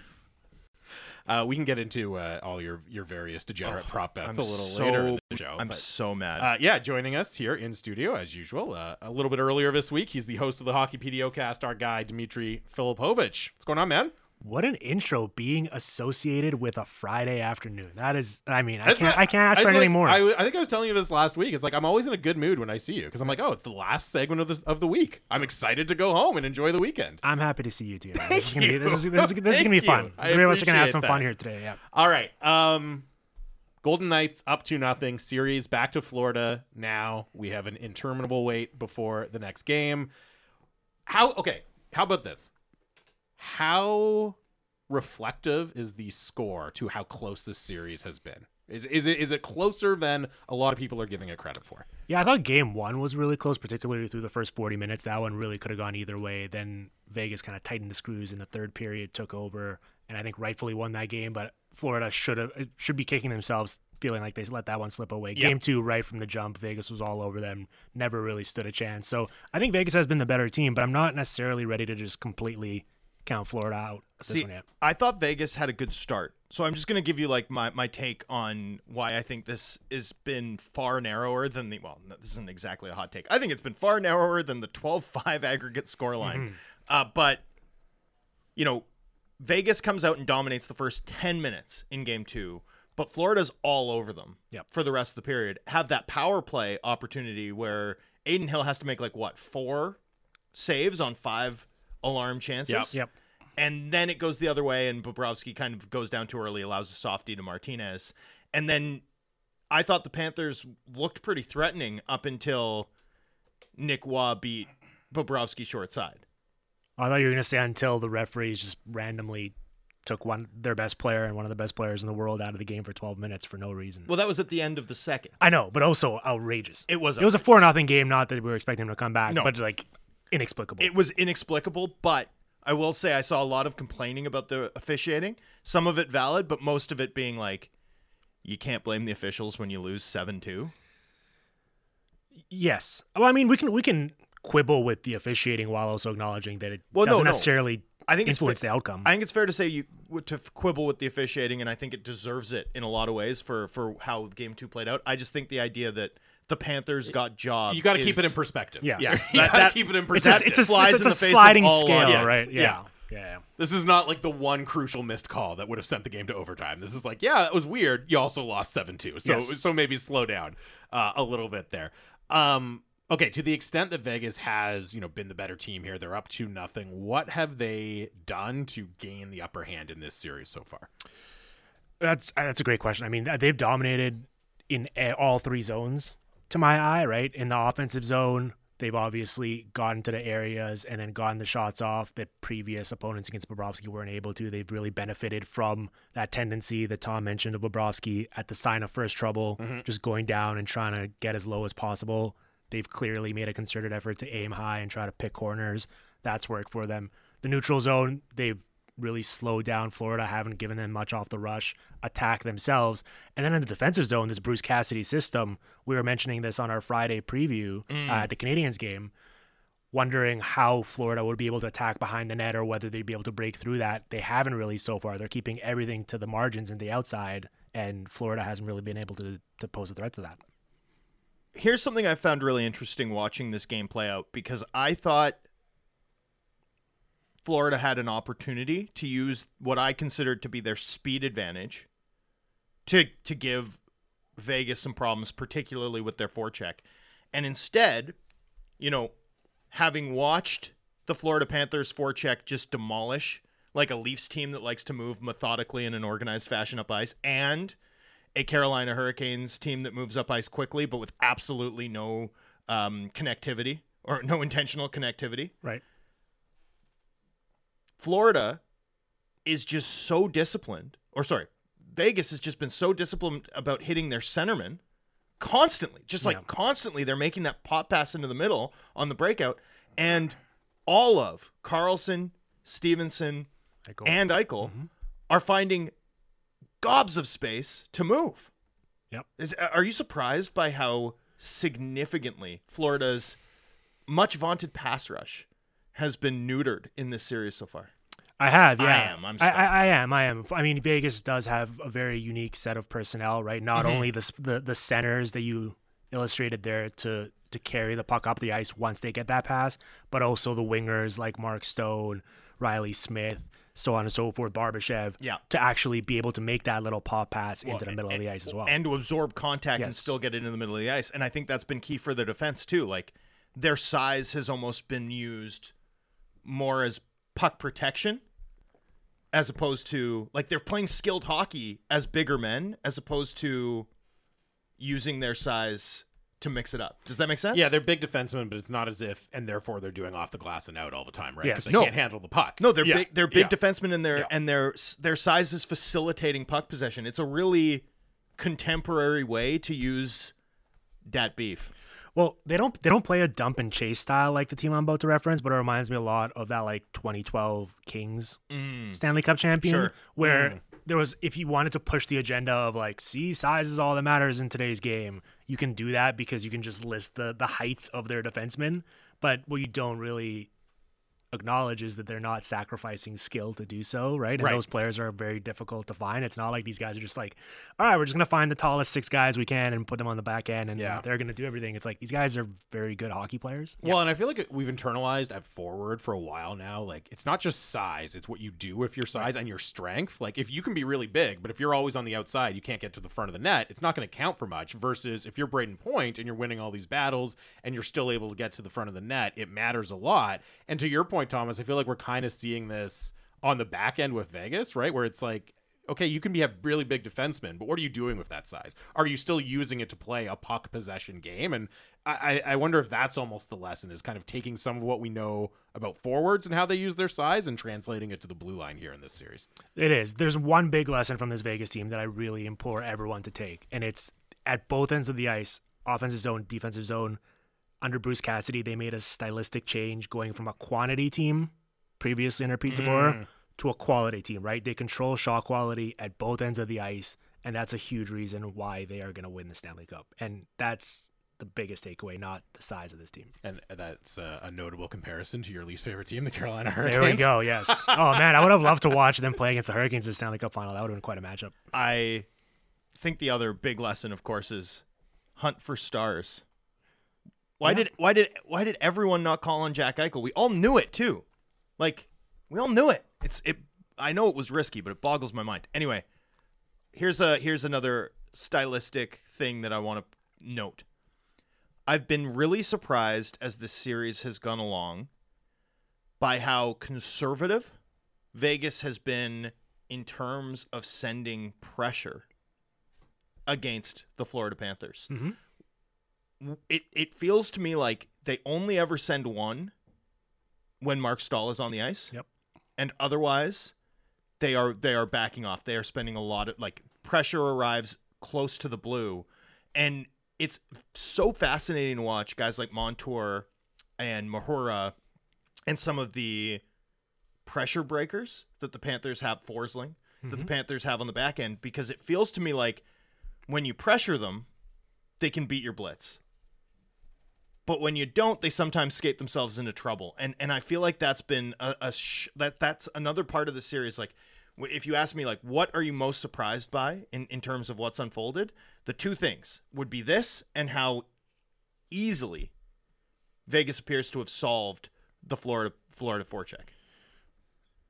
Uh, we can get into uh, all your your various degenerate prop bets I'm a little so, later in the show. I'm but, so mad. uh, yeah, joining us here in studio as usual. Uh, a little bit earlier this week, he's the host of the Hockey PDO cast, our guy Dimitri Filipovic. What's going on, man? What an intro being associated with a Friday afternoon. That is, I mean, I That's can't, not- I can't ask for anything like- more. I, I think I was telling you this last week. It's like I'm always in a good mood when I see you because I'm like, oh, it's the last segment of the of the week. I'm excited to go home and enjoy the weekend. I'm happy to see you too. This is gonna be this is, you. this is, this is gonna be fun. The I three of us are gonna have some fun here today. Yeah. All right. Um Golden Knights up to nothing. Series back to Florida. Now we have an interminable wait before the next game. How okay, how about this? How reflective is the score to how close this series has been? Is is it is it closer than a lot of people are giving it credit for? Yeah, I thought game one was really close, particularly through the first 40 minutes. That one really could have gone either way. Then Vegas kind of tightened the screws in the third period, took over, and I think rightfully won that game. But Florida should have should be kicking themselves, feeling like they let that one slip away. Yeah. Game two, right from the jump, Vegas was all over them. Never really stood a chance. So I think Vegas has been the better team, but I'm not necessarily ready to just completely count Florida out. This See. I thought Vegas had a good start. So I'm just going to give you like my, my take on why I think this has been far narrower than the well, no, this isn't exactly a hot take. I think it's been far narrower than the 12-5 aggregate scoreline. Mm-hmm. Uh, but you know, Vegas comes out and dominates the first 10 minutes in game 2, but Florida's all over them Yep. for the rest of the period. Have that power play opportunity where Adin Hill has to make like what, 4 saves on 5 alarm chances? Yep. yep. and then it goes the other way, and Bobrovsky kind of goes down too early, allows a softie to Martinez, and then I thought the Panthers looked pretty threatening up until Nick Roy beat Bobrovsky short side. I thought you were going to say until the referees just randomly took one their best player and one of the best players in the world out of the game for 12 minutes for no reason. Well, that was at the end of the second. I know, but also outrageous. It was It was a four nothing game. Not that we were expecting him to come back, No. but like inexplicable. It was inexplicable, but I will say I saw a lot of complaining about the officiating. Some of it valid, but most of it being like, you can't blame the officials when you lose seven two. yes. Well, I mean, we can we can quibble with the officiating while also acknowledging that it Well, no, doesn't no. necessarily I think influence fa- the outcome. I think it's fair to say you to quibble with the officiating, and I think it deserves it in a lot of ways for for how game two played out. I just think the idea that the Panthers got job. You got to keep it in perspective. Yeah. Yeah, you that- gotta keep it in it's a, perspective. it's a, it's in a the face of sliding scale, logic. right? Yeah. Yeah. yeah. yeah. This is not like the one crucial missed call that would have sent the game to overtime. This is like, yeah, that was weird. You also lost seven two, so Yes. so maybe slow down uh, a little bit there. Um, okay, to the extent that Vegas has you know been the better team here, they're up to nothing. What have they done to gain the upper hand in this series so far? That's that's a great question. I mean, they've dominated in all three zones to my eye, right? In the offensive zone, they've obviously gotten to the areas and then gotten the shots off that previous opponents against Bobrovsky weren't able to. They've really benefited from that tendency that Tom mentioned of Bobrovsky at the sign of first trouble, mm-hmm. just going down and trying to get as low as possible. They've clearly made a concerted effort to aim high and try to pick corners. That's worked for them. The neutral zone, they've really slow down Florida, haven't given them much off the rush, attack themselves. And then in the defensive zone, this Bruce Cassidy system, we were mentioning this on our Friday preview uh, at the Canadians game, wondering how Florida would be able to attack behind the net or whether they'd be able to break through that. They haven't really so far. They're keeping everything to the margins and the outside, and Florida hasn't really been able to, to pose a threat to that. Here's something I found really interesting watching this game play out because I thought Florida had an opportunity to use what I considered to be their speed advantage to to give Vegas some problems, particularly with their forecheck. And instead, you know, having watched the Florida Panthers forecheck just demolish like a Leafs team that likes to move methodically in an organized fashion up ice and a Carolina Hurricanes team that moves up ice quickly but with absolutely no um, connectivity or no intentional connectivity. Right. Florida is just so disciplined, or sorry, Vegas has just been so disciplined about hitting their centerman constantly, just like Yeah. constantly. They're making that pop pass into the middle on the breakout, and all of Karlsson, Stephenson, Eichel. and Eichel mm-hmm. are finding gobs of space to move. Yep. Is, are you surprised by how significantly Florida's much vaunted pass rush has been neutered in this series so far? I have, I yeah. am, I'm I. I, I am. I am. I mean, Vegas does have a very unique set of personnel, right? Not Mm-hmm. only the, the the centers that you illustrated there to to carry the puck up the ice once they get that pass, but also the wingers like Mark Stone, Reilly Smith, so on and so forth, Barbashev, Yeah. to actually be able to make that little pop pass into the middle of the ice as well. and to absorb contact and still get it in the middle of the ice. And I think that's been key for their defense too. Like their size has almost been used more as puck protection as opposed to like they're playing skilled hockey as bigger men as opposed to using their size to mix it up. Does that make sense? Yeah, they're big defensemen, but it's not as if, and therefore they're doing off the glass and out all the time, right? Yes. they No. can't handle the puck. No, they're Yeah. big. They're big Yeah. defensemen, and their Yeah. and their their size is facilitating puck possession. It's a really contemporary way to use that beef. Well, they don't they don't play a dump and chase style like the team I'm about to reference, but it reminds me a lot of that like 2012 Kings mm. Stanley Cup champion, Sure. where mm. there was if you wanted to push the agenda of like, see, size is all that matters in today's game, you can do that because you can just list the the heights of their defensemen. But what you don't really acknowledge is that they're not sacrificing skill to do so, right? And Right. those players are very difficult to find. It's not like these guys are just like, all right, we're just gonna find the tallest six guys we can and put them on the back end, and Yeah. they're gonna do everything. It's like these guys are very good hockey players. Well, and I feel like we've internalized at forward for a while now. Like, it's not just size; it's what you do with your size and your strength. Like, if you can be really big, but if you're always on the outside, you can't get to the front of the net. It's not going to count for much. Versus if you're Brayden Point and you're winning all these battles and you're still able to get to the front of the net, it matters a lot. And to your point, Thomas, I feel like we're kind of seeing this on the back end with Vegas, right? Where it's like okay, you can be have really big defensemen, but what are you doing with that size? Are you still using it to play a puck possession game? And I, I wonder if that's almost the lesson is kind of taking some of what we know about forwards and how they use their size and translating it to the blue line here in this series. It is. There's one big lesson from this Vegas team that I really implore everyone to take, and it's at both ends of the ice, offensive zone, defensive zone. Under Bruce Cassidy, they made a stylistic change going from a quantity team previously under Pete DeBoer mm. to a quality team, right? They control shot quality at both ends of the ice, and that's a huge reason why they are going to win the Stanley Cup. And that's the biggest takeaway, not the size of this team. And that's a, a notable comparison to your least favorite team, the Carolina Hurricanes. There we go. Yes. oh man, I would have loved to watch them play against the Hurricanes in the Stanley Cup final. That would have been quite a matchup. I think the other big lesson, of course, is hunt for stars. Why did why did why did everyone not call on Jack Eichel? We all knew it too. Like we all knew it. It's it. I know it was risky, but it boggles my mind. Anyway, here's a here's another stylistic thing that I want to note. I've been really surprised as this series has gone along by how conservative Vegas has been in terms of sending pressure against the Florida Panthers. Mhm. It it feels to me like they only ever send one when Marc Staal is on the ice. Yep. And otherwise, they are they are backing off. They are spending a lot of like pressure arrives close to the blue, and it's so fascinating to watch guys like Montour and Mahura and some of the pressure breakers that the Panthers have Forsling that the mm-hmm. Panthers have on the back end because it feels to me like when you pressure them, they can beat your blitz. But when you don't, they sometimes skate themselves into trouble, and and I feel like that's been a, a sh- that that's another part of the series. Like, if you ask me, like, what are you most surprised by in in terms of what's unfolded? The two things would be this and how easily Vegas appears to have solved the Florida Florida forecheck.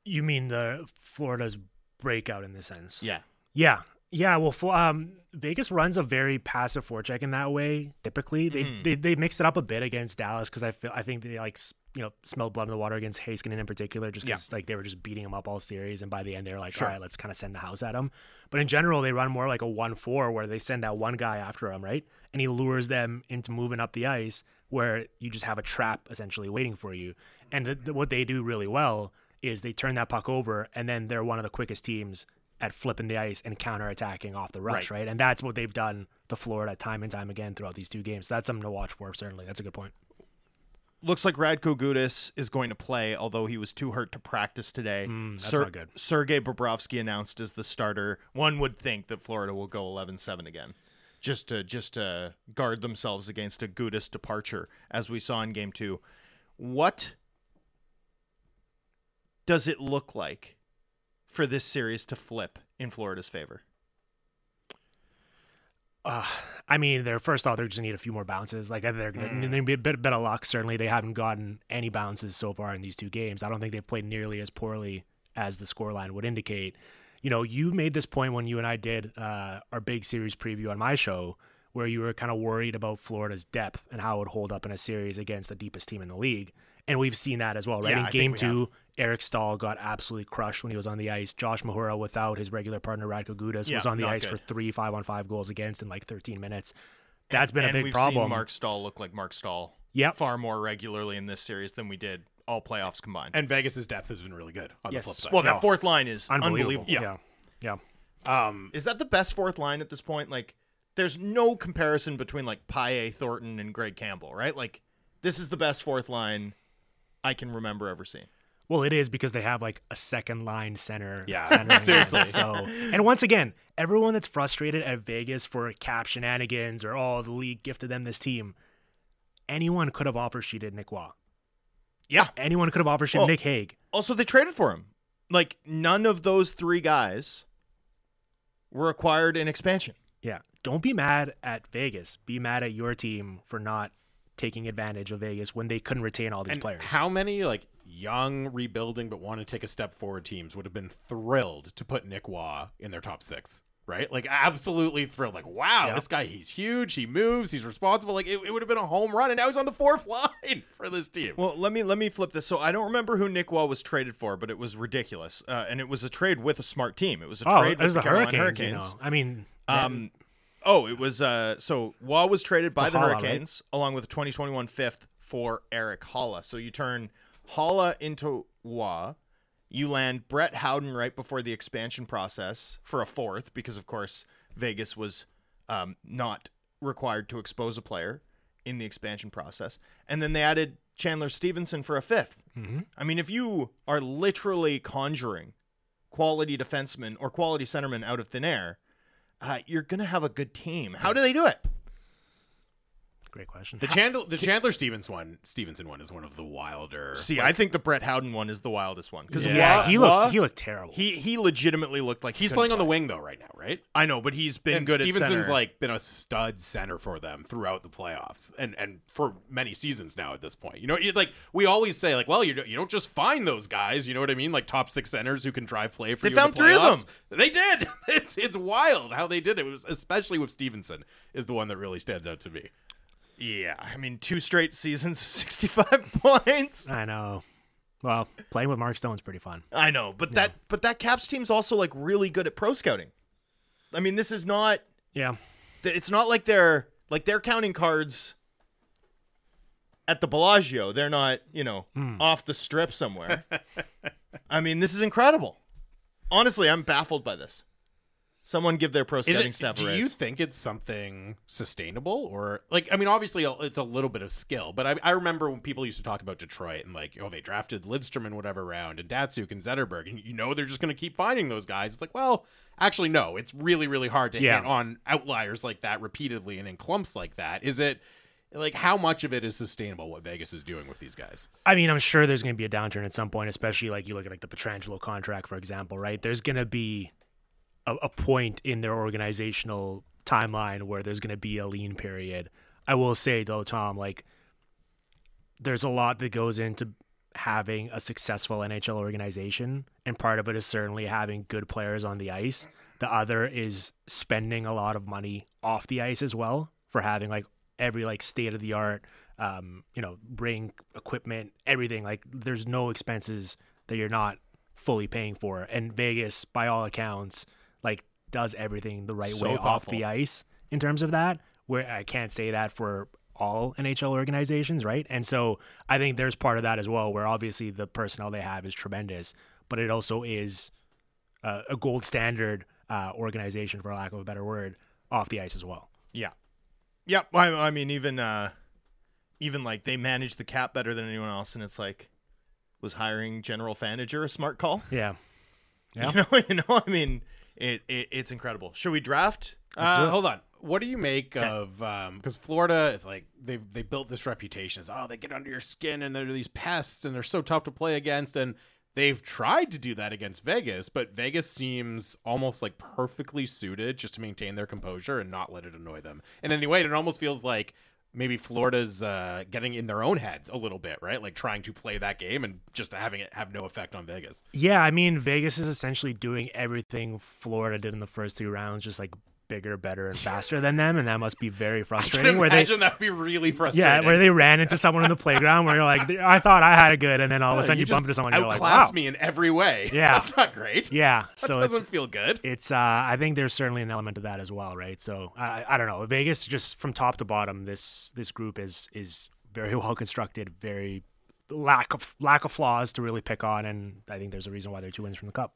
You mean the Florida's breakout in this sense? Yeah, Yeah. Yeah, well, for, um, Vegas runs a very passive forecheck in that way. Typically, they Mm-hmm. they, they mixed it up a bit against Dallas because I feel I think they like you know smelled blood in the water against Heiskanen in particular, just because like they were just beating him up all series, and by the end they're like, Sure. all right, let's kind of send the house at him. But in general, they run more like a one four where they send that one guy after him, right, and he lures them into moving up the ice where you just have a trap essentially waiting for you. And what they do really well is they turn that puck over, and then they're one of the quickest teams at flipping the ice and counterattacking off the rush, Right. right. And that's what they've done to Florida time and time again throughout these two games. So that's something to watch for, certainly. That's a good point. looks like Radko Gudas is going to play, although he was too hurt to practice today. Mm, that's not good. Sergei Bobrovsky announced as the starter. One would think that Florida will go 11-7 again, just to just to guard themselves against a Gudis departure, as we saw in Game Two. What does it look like for this series to flip in Florida's favor? Uh, I mean, they're first off, they're just gonna need a few more bounces. Like they're gonna Mm. they're be a bit, bit of luck. Certainly, they haven't gotten any bounces so far in these two games. I don't think they've played nearly as poorly as the scoreline would indicate. You know, you made this point when you and I did uh, our big series preview on my show, where you were kind of worried about Florida's depth and how it would hold up in a series against the deepest team in the league. And we've seen that as well, right? Yeah, in game two, Eric Staal got absolutely crushed when he was on the ice. Josh Mahura, without his regular partner Radko Gudas, Yeah, was on the not ice for three five on five goals against in like 13 minutes. That's been and a big we've problem. Seen Marc Staal look like Marc Staal Yep. far more regularly in this series than we did all playoffs combined. And Vegas's depth has been really good on Yes. the flip side. well, that No. fourth line is Unbelievable. unbelievable. Yeah. Yeah. um, Is that the best fourth line at this point? Like, there's no comparison between like Paille, Thornton, and Greg Campbell, right? Like, this is the best fourth line I can remember ever seeing. Well, it is because they have like a second line center. Yeah, centering seriously. So, and once again, everyone that's frustrated at Vegas for cap shenanigans or oh the league gifted them this team, anyone could have offer sheeted Nick Roy. Yeah. Anyone could have offer sheeted Well- Nick Hague. Also, they traded for him. Like none of those three guys were acquired in expansion. Yeah. Don't be mad at Vegas. Be mad at your team for not taking advantage of Vegas when they couldn't retain all these And players. how many like young rebuilding but want to take a step forward teams would have been thrilled to put Nick Roy in their top six? Right? Like absolutely thrilled. Like, wow, Yeah. this guy, he's huge, he moves, he's responsible. Like it, it would have been a home run, and now he's on the fourth line for this team. Well, let me let me flip this. So I don't remember who Nick Roy was traded for, but it was ridiculous, uh, and it was a trade with a smart team. It was a oh, trade it was with the the Carolina Hurricanes, Hurricanes. you know. I mean, Um, oh, it was uh, so Roy was traded by the Hala, right? Hurricanes along with a 2021 fifth for Erik Haula. So you turn Holla into Roy. You land Brett Howden right before the expansion process for a fourth because, of course, Vegas was um, not required to expose a player in the expansion process, and then they added Chandler Stephenson for a 5th Mhm. I mean, if you are literally conjuring quality defensemen or quality centermen out of thin air, uh, you're gonna have a good team. How do they do it? Great question. the Chandler the Chandler Stevens one Stephenson one is one of the wilder. See, I think the Brett Howden one is the wildest one because yeah, he looked he looked terrible. he he legitimately looked like he's couldn't playing on the wing though right now, right? I know, but he's been and good. Stephenson's at like been a stud center for them throughout the playoffs and and for many seasons now at this point. You know, like we always say, like, well, you don't- you don't just find those guys. You know what I mean? Like top six centers who can drive play for They you. in found the three of playoffs. They did. It's it's wild how they did it. It was especially with Stephenson is the one that really stands out to me. Yeah. I mean, two straight seasons, sixty-five points. I know. Well, playing with Mark Stone's pretty fun. I know, but that but that Caps team's also like really good at pro scouting. I mean, this is not. Yeah. It's not like they're like they're counting cards at the Bellagio. They're not, you know, hmm. off the strip somewhere. I mean, this is incredible. Honestly, I'm baffled by this. Someone give their pro Is scouting it, staff a do you think it's something sustainable or like I mean obviously uh, it's a little bit of skill but I, I remember when people used to talk about Detroit and like oh they drafted Lidstrom in whatever round and Datsyuk and Zetterberg and you know they're just going to keep finding those guys it's like well actually no it's really really hard to Yeah. hit on outliers like that repeatedly and in clumps like that is it like how much of it is sustainable what Vegas is doing with these guys I mean, I'm sure there's going to be a downturn at some point, especially like you look at like the Pietrangelo contract, for example, right? There's going to be a, a point in their organizational timeline where there's going to be a lean period. I will say though, Tom, like there's a lot that goes into having a successful NHL organization, and part of it is certainly having good players on the ice. The other is spending a lot of money off the ice as well for having like every like state of the art, um, you know, ring equipment, everything. Like there's no expenses that you're not fully paying for, and Vegas, by all accounts, like does everything the right So way off the ice in terms of that. Where I can't say that for all NHL organizations, right? And so I think there's part of that as well, where obviously the personnel they have is tremendous, but it also is uh, a gold standard uh, organization, for lack of a better word, off the ice as well. Yeah. Yep. I, I mean, even uh, even like they manage the cap better than anyone else, and it's like, was hiring general manager a smart call? Yeah. Yeah. You know, you know. I mean, it, it it's incredible. Should we draft? Uh, hold on. What do you make of because Florida? It's like they they built this reputation as oh they get under your skin and they're these pests and they're so tough to play against and they've tried to do that against Vegas, but Vegas seems almost like perfectly suited just to maintain their composure and not let it annoy them in any way. And it almost feels like maybe Florida's uh, getting in their own heads a little bit, right? Like trying to play that game and just having it have no effect on Vegas. Yeah, I mean, Vegas is essentially doing everything Florida did in the first three rounds, just like bigger, better, and faster than them, and that must be very I can frustrating. Where they, imagine that'd be really frustrating. yeah, where they ran into someone in the playground where you're like, I thought I had a good, and then all of a sudden you, just bump into someone, and you're like, outclassed wow, me in every way. Yeah. that's not great. yeah. So it's doesn't feel good. it's uh I think there's certainly an element of that as well, right? So I I don't know. Vegas just from top to bottom, this this group is is very well constructed, very lack of lack of flaws to really pick on, and I think there's a reason why they're two wins from the cup.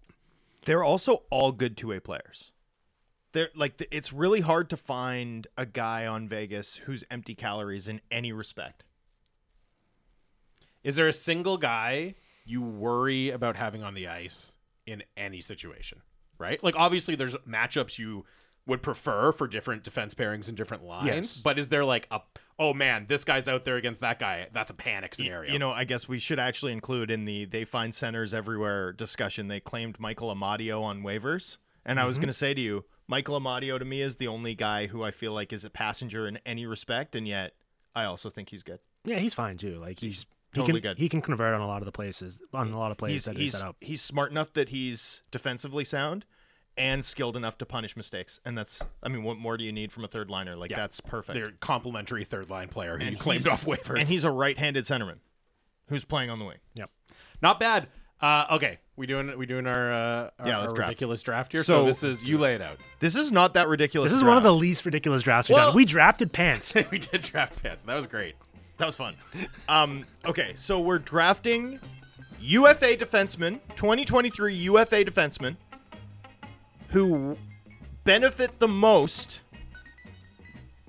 They're also all good two way players. They're like it's really hard to find a guy on Vegas who's empty calories in any respect. Is there a single guy you worry about having on the ice in any situation, right? Like obviously there's matchups you would prefer for different defense pairings and different lines, Yes. but is there like a oh man, this guy's out there against that guy? That's a panic scenario. You know, I guess we should actually include in the they find centers everywhere discussion. They claimed Michael Amadio on waivers, and I was mm-hmm. going to say to you, Michael Amadio to me is the only guy who I feel like is a passenger in any respect, and yet I also think he's good. Yeah, he's fine too. Like he's totally he can good. he can convert on a lot of the places on a lot of plays He's that he's set up. he's smart enough that he's defensively sound and skilled enough to punish mistakes, and that's I mean, what more do you need from a third liner? Like Yeah. that's perfect. They're complimentary third line player who And claimed he's- off waivers. and he's a right-handed centerman who's playing on the wing. Yep. not bad. Uh, okay, we doing we doing our, uh, our, Yeah, let's our draft. ridiculous draft here. So, So- this is you lay it out. This is not that ridiculous. This is a one of the least ridiculous drafts we've Well- done. We drafted pants. we did draft pants. That was great. That was fun. Um, okay, so we're drafting UFA defensemen, 2023 UFA defensemen, who benefit the most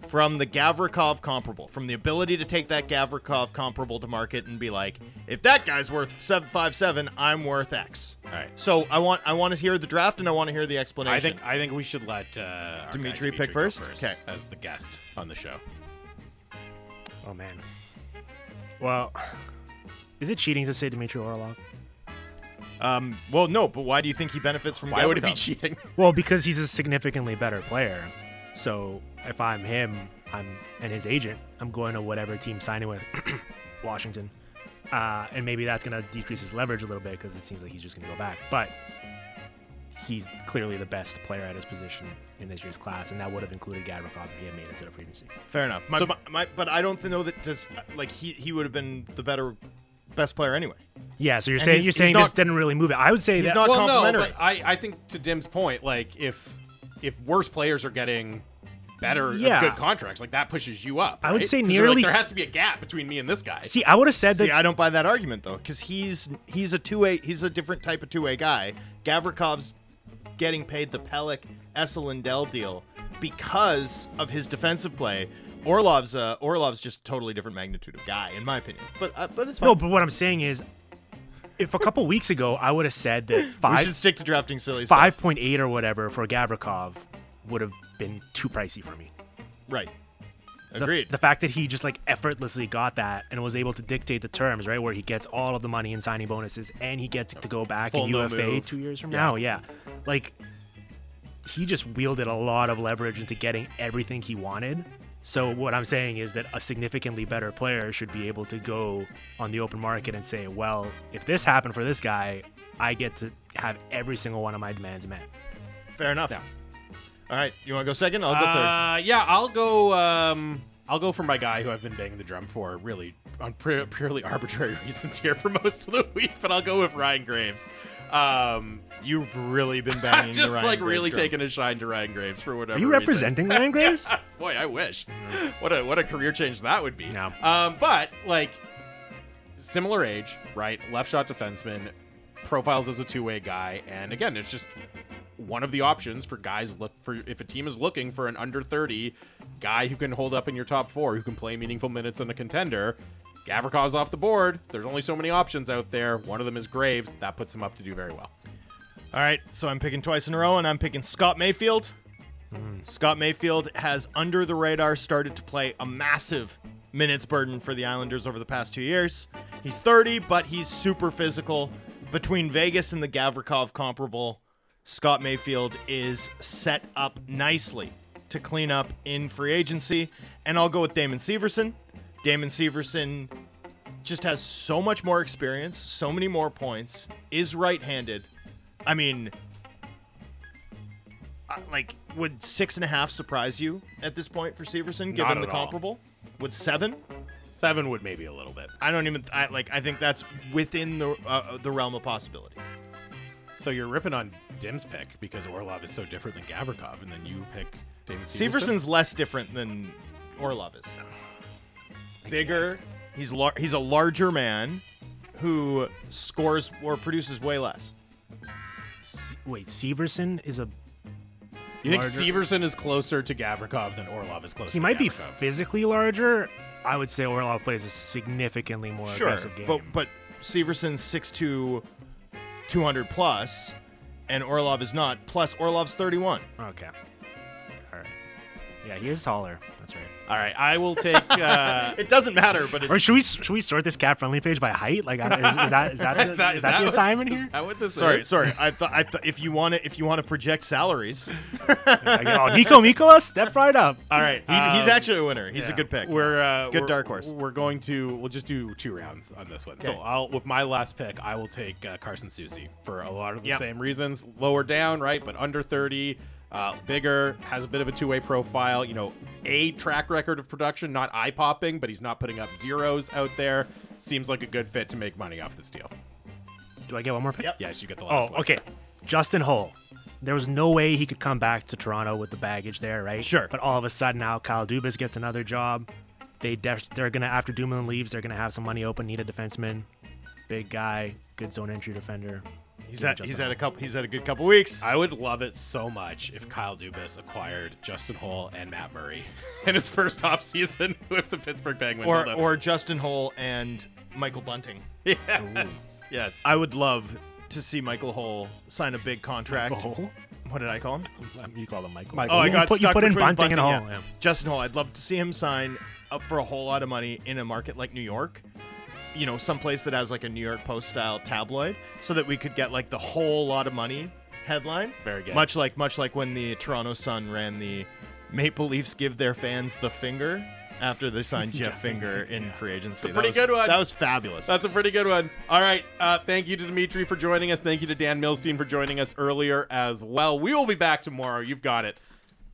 from the Gavrikov comparable, from the ability to take that Gavrikov comparable to market and be like, if that guy's worth seven five seven, I'm worth X. All right. So I want I want to hear the draft and I want to hear the explanation. I think I think we should let uh, our guy Dimitri pick go first? Okay. as the guest on the show. oh man. Well, is it cheating to say Dmitry Orlov? Um, well, no, but why do you think he benefits from? Why would it be cheating? Well, because he's a significantly better player. So if I'm him, I'm and his agent, I'm going to whatever team signing with Washington, uh, and maybe that's going to decrease his leverage a little bit because it seems like he's just going to go back. But he's clearly the best player at his position in this year's class, and that would have included Gavrikov if he had made it to the free agency. Fair enough. My, So- my, my- but I don't know that does like he he would have been the better best player anyway. Yeah, so you're And saying he's- you're saying not- this didn't really move it. I would say he's that not- well, no, complimentary. but I, I think to Dim's point, like if if worse players are getting better, uh, Yeah. good contracts, like that pushes you up. I would say say 'Cause you're like, nearly there has to be a gap between me and this guy. See, I would have said that See, that I don't buy that argument though, because he's he's a two way he's a different type of two way guy. Gavrikov's getting paid the Pelech Esselindel deal because of his defensive play. Orlov's uh, Orlov's just totally different magnitude of guy, in my opinion. But uh, but it's fine. no. But what I'm saying is, if a couple weeks ago I would have said that we five should stick to drafting silly five point eight or whatever for Gavrikov would have been too pricey for me. Right. The- Agreed. The, fact that he just like effortlessly got that and was able to dictate the terms, right, where he gets all of the money and signing bonuses, and he gets to go back Full in no UFA move. two years from Yeah. now. Yeah, like he just wielded a lot of leverage into getting everything he wanted. So what I'm saying is that a significantly better player should be able to go on the open market and say, well, if this happened for this guy, I get to have every single one of my demands met. Fair enough. Yeah. All right, you want to go second? I'll go third. Uh, yeah, I'll go. Um, I'll go for my guy who I've been banging the drum for, really on pu- purely arbitrary reasons here for most of the week. But I'll go with Ryan Graves. Um, You've really been banging I'm the just Ryan like Graves really drum. taking a shine to Ryan Graves for whatever. Are you reason. representing Ryan Graves? Boy, I wish. What a what a career change that would be. No. Um, but like similar age, right? Left shot defenseman, profiles as a two way guy, and again, it's just one of the options for guys look for if a team is looking for an under 30 guy who can hold up in your top four, who can play meaningful minutes in a contender. Gavrikov's off the board. There's only so many options out there. One of them is Graves. That puts him up to do very well. All right, so I'm picking twice in a row, and I'm picking Scott Mayfield. Hmm. Scott Mayfield has under the radar started to play a massive minutes burden for the Islanders over the past two years. He's 30, but he's super physical. Between Vegas and the Gavrikov comparable, Scott Mayfield is set up nicely to clean up in free agency. And I'll go with Damon Severson. Damon Severson just has so much more experience, so many more points, is right handed. I mean, uh, like, would six and a half surprise you at this point for Severson, given Not the at all. comparable? Would seven? Seven would maybe a little bit. I don't even. I like. I think that's within the uh, the realm of possibility. So you're ripping on Dim's pick because Orlov is so different than Gavrikov, and then you pick David Severson. Severson's less different than Orlov is. Bigger. He's lar- he's a larger man who scores or produces way less. Se- Wait, Severson is a You think larger- Severson is closer to Gavrikov than Orlov is closer? He to might be Gavrikov? physically larger. I would say Orlov plays a significantly more Sure, aggressive game. but but Severson's 6'2", 200 plus, and Orlov is not. Plus, Orlov's 31. Okay. All right. Yeah, he is taller. That's right. All right, I will take. Uh, It doesn't matter, but it's, Or should we should we sort this CapFriendly page by height? Like, is, is that is that the, is that, is that the what- assignment is here? that what this sorry, is? sorry. I thought I th- if you want to if you want to project salaries, Like, oh, Niko Mikkola, step right up. All right, he, he's um, actually a winner. He's a good pick. We're uh, Good we're- dark horse. We're going to we'll just do two rounds on this one. So I'll with my last pick, I will take uh, Carson Soucy for a lot of the Yep. same reasons. Lower down, right, but under thirty. Uh, bigger, has a bit of a two-way profile. You know, a track record of production, not eye-popping, but he's not putting up zeros out there. Seems like a good fit to make money off this deal. Do I get one more pick? Yep. Yes, you get the last Oh, one. okay. Justin Holl. There was no way he could come back to Toronto with the baggage there, right? Sure. But all of a sudden now Kyle Dubas gets another job. They def- they're gonna after Dumoulin leaves, they're gonna have some money open, need a defenseman, big guy, good zone entry defender. He's Give me at Justin he's had a Holl. couple he's had a good couple weeks. I would love it so much if Kyle Dubas acquired Justin Holl and Matt Murray in his first offseason with the Pittsburgh Penguins. or although- or Justin Holl and Michael Bunting. yes, yes. I would love to see Michael Holl sign a big contract. Holl? What did I call him? You call him Michael. Michael. Oh, I You got put, you stuck put in between Bunting, and Bunting, yeah. Yeah. Justin Holl. I'd love to see him sign up for a whole lot of money in a market like New York. You know, someplace that has like a New York Post style tabloid, so that we could get like the whole lot of money headline. Very good. Much like much like when the Toronto Sun ran the Maple Leafs give their fans the finger after they signed Jeff Finger in free agency. pretty was- good one. That was fabulous. That's a pretty good one. All right. Uh, thank you to Dimitri for joining us. Thank you to Dan Milstein for joining us earlier as well. We will be back tomorrow. You've got it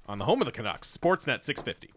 on the home of the Canucks, Sportsnet 650.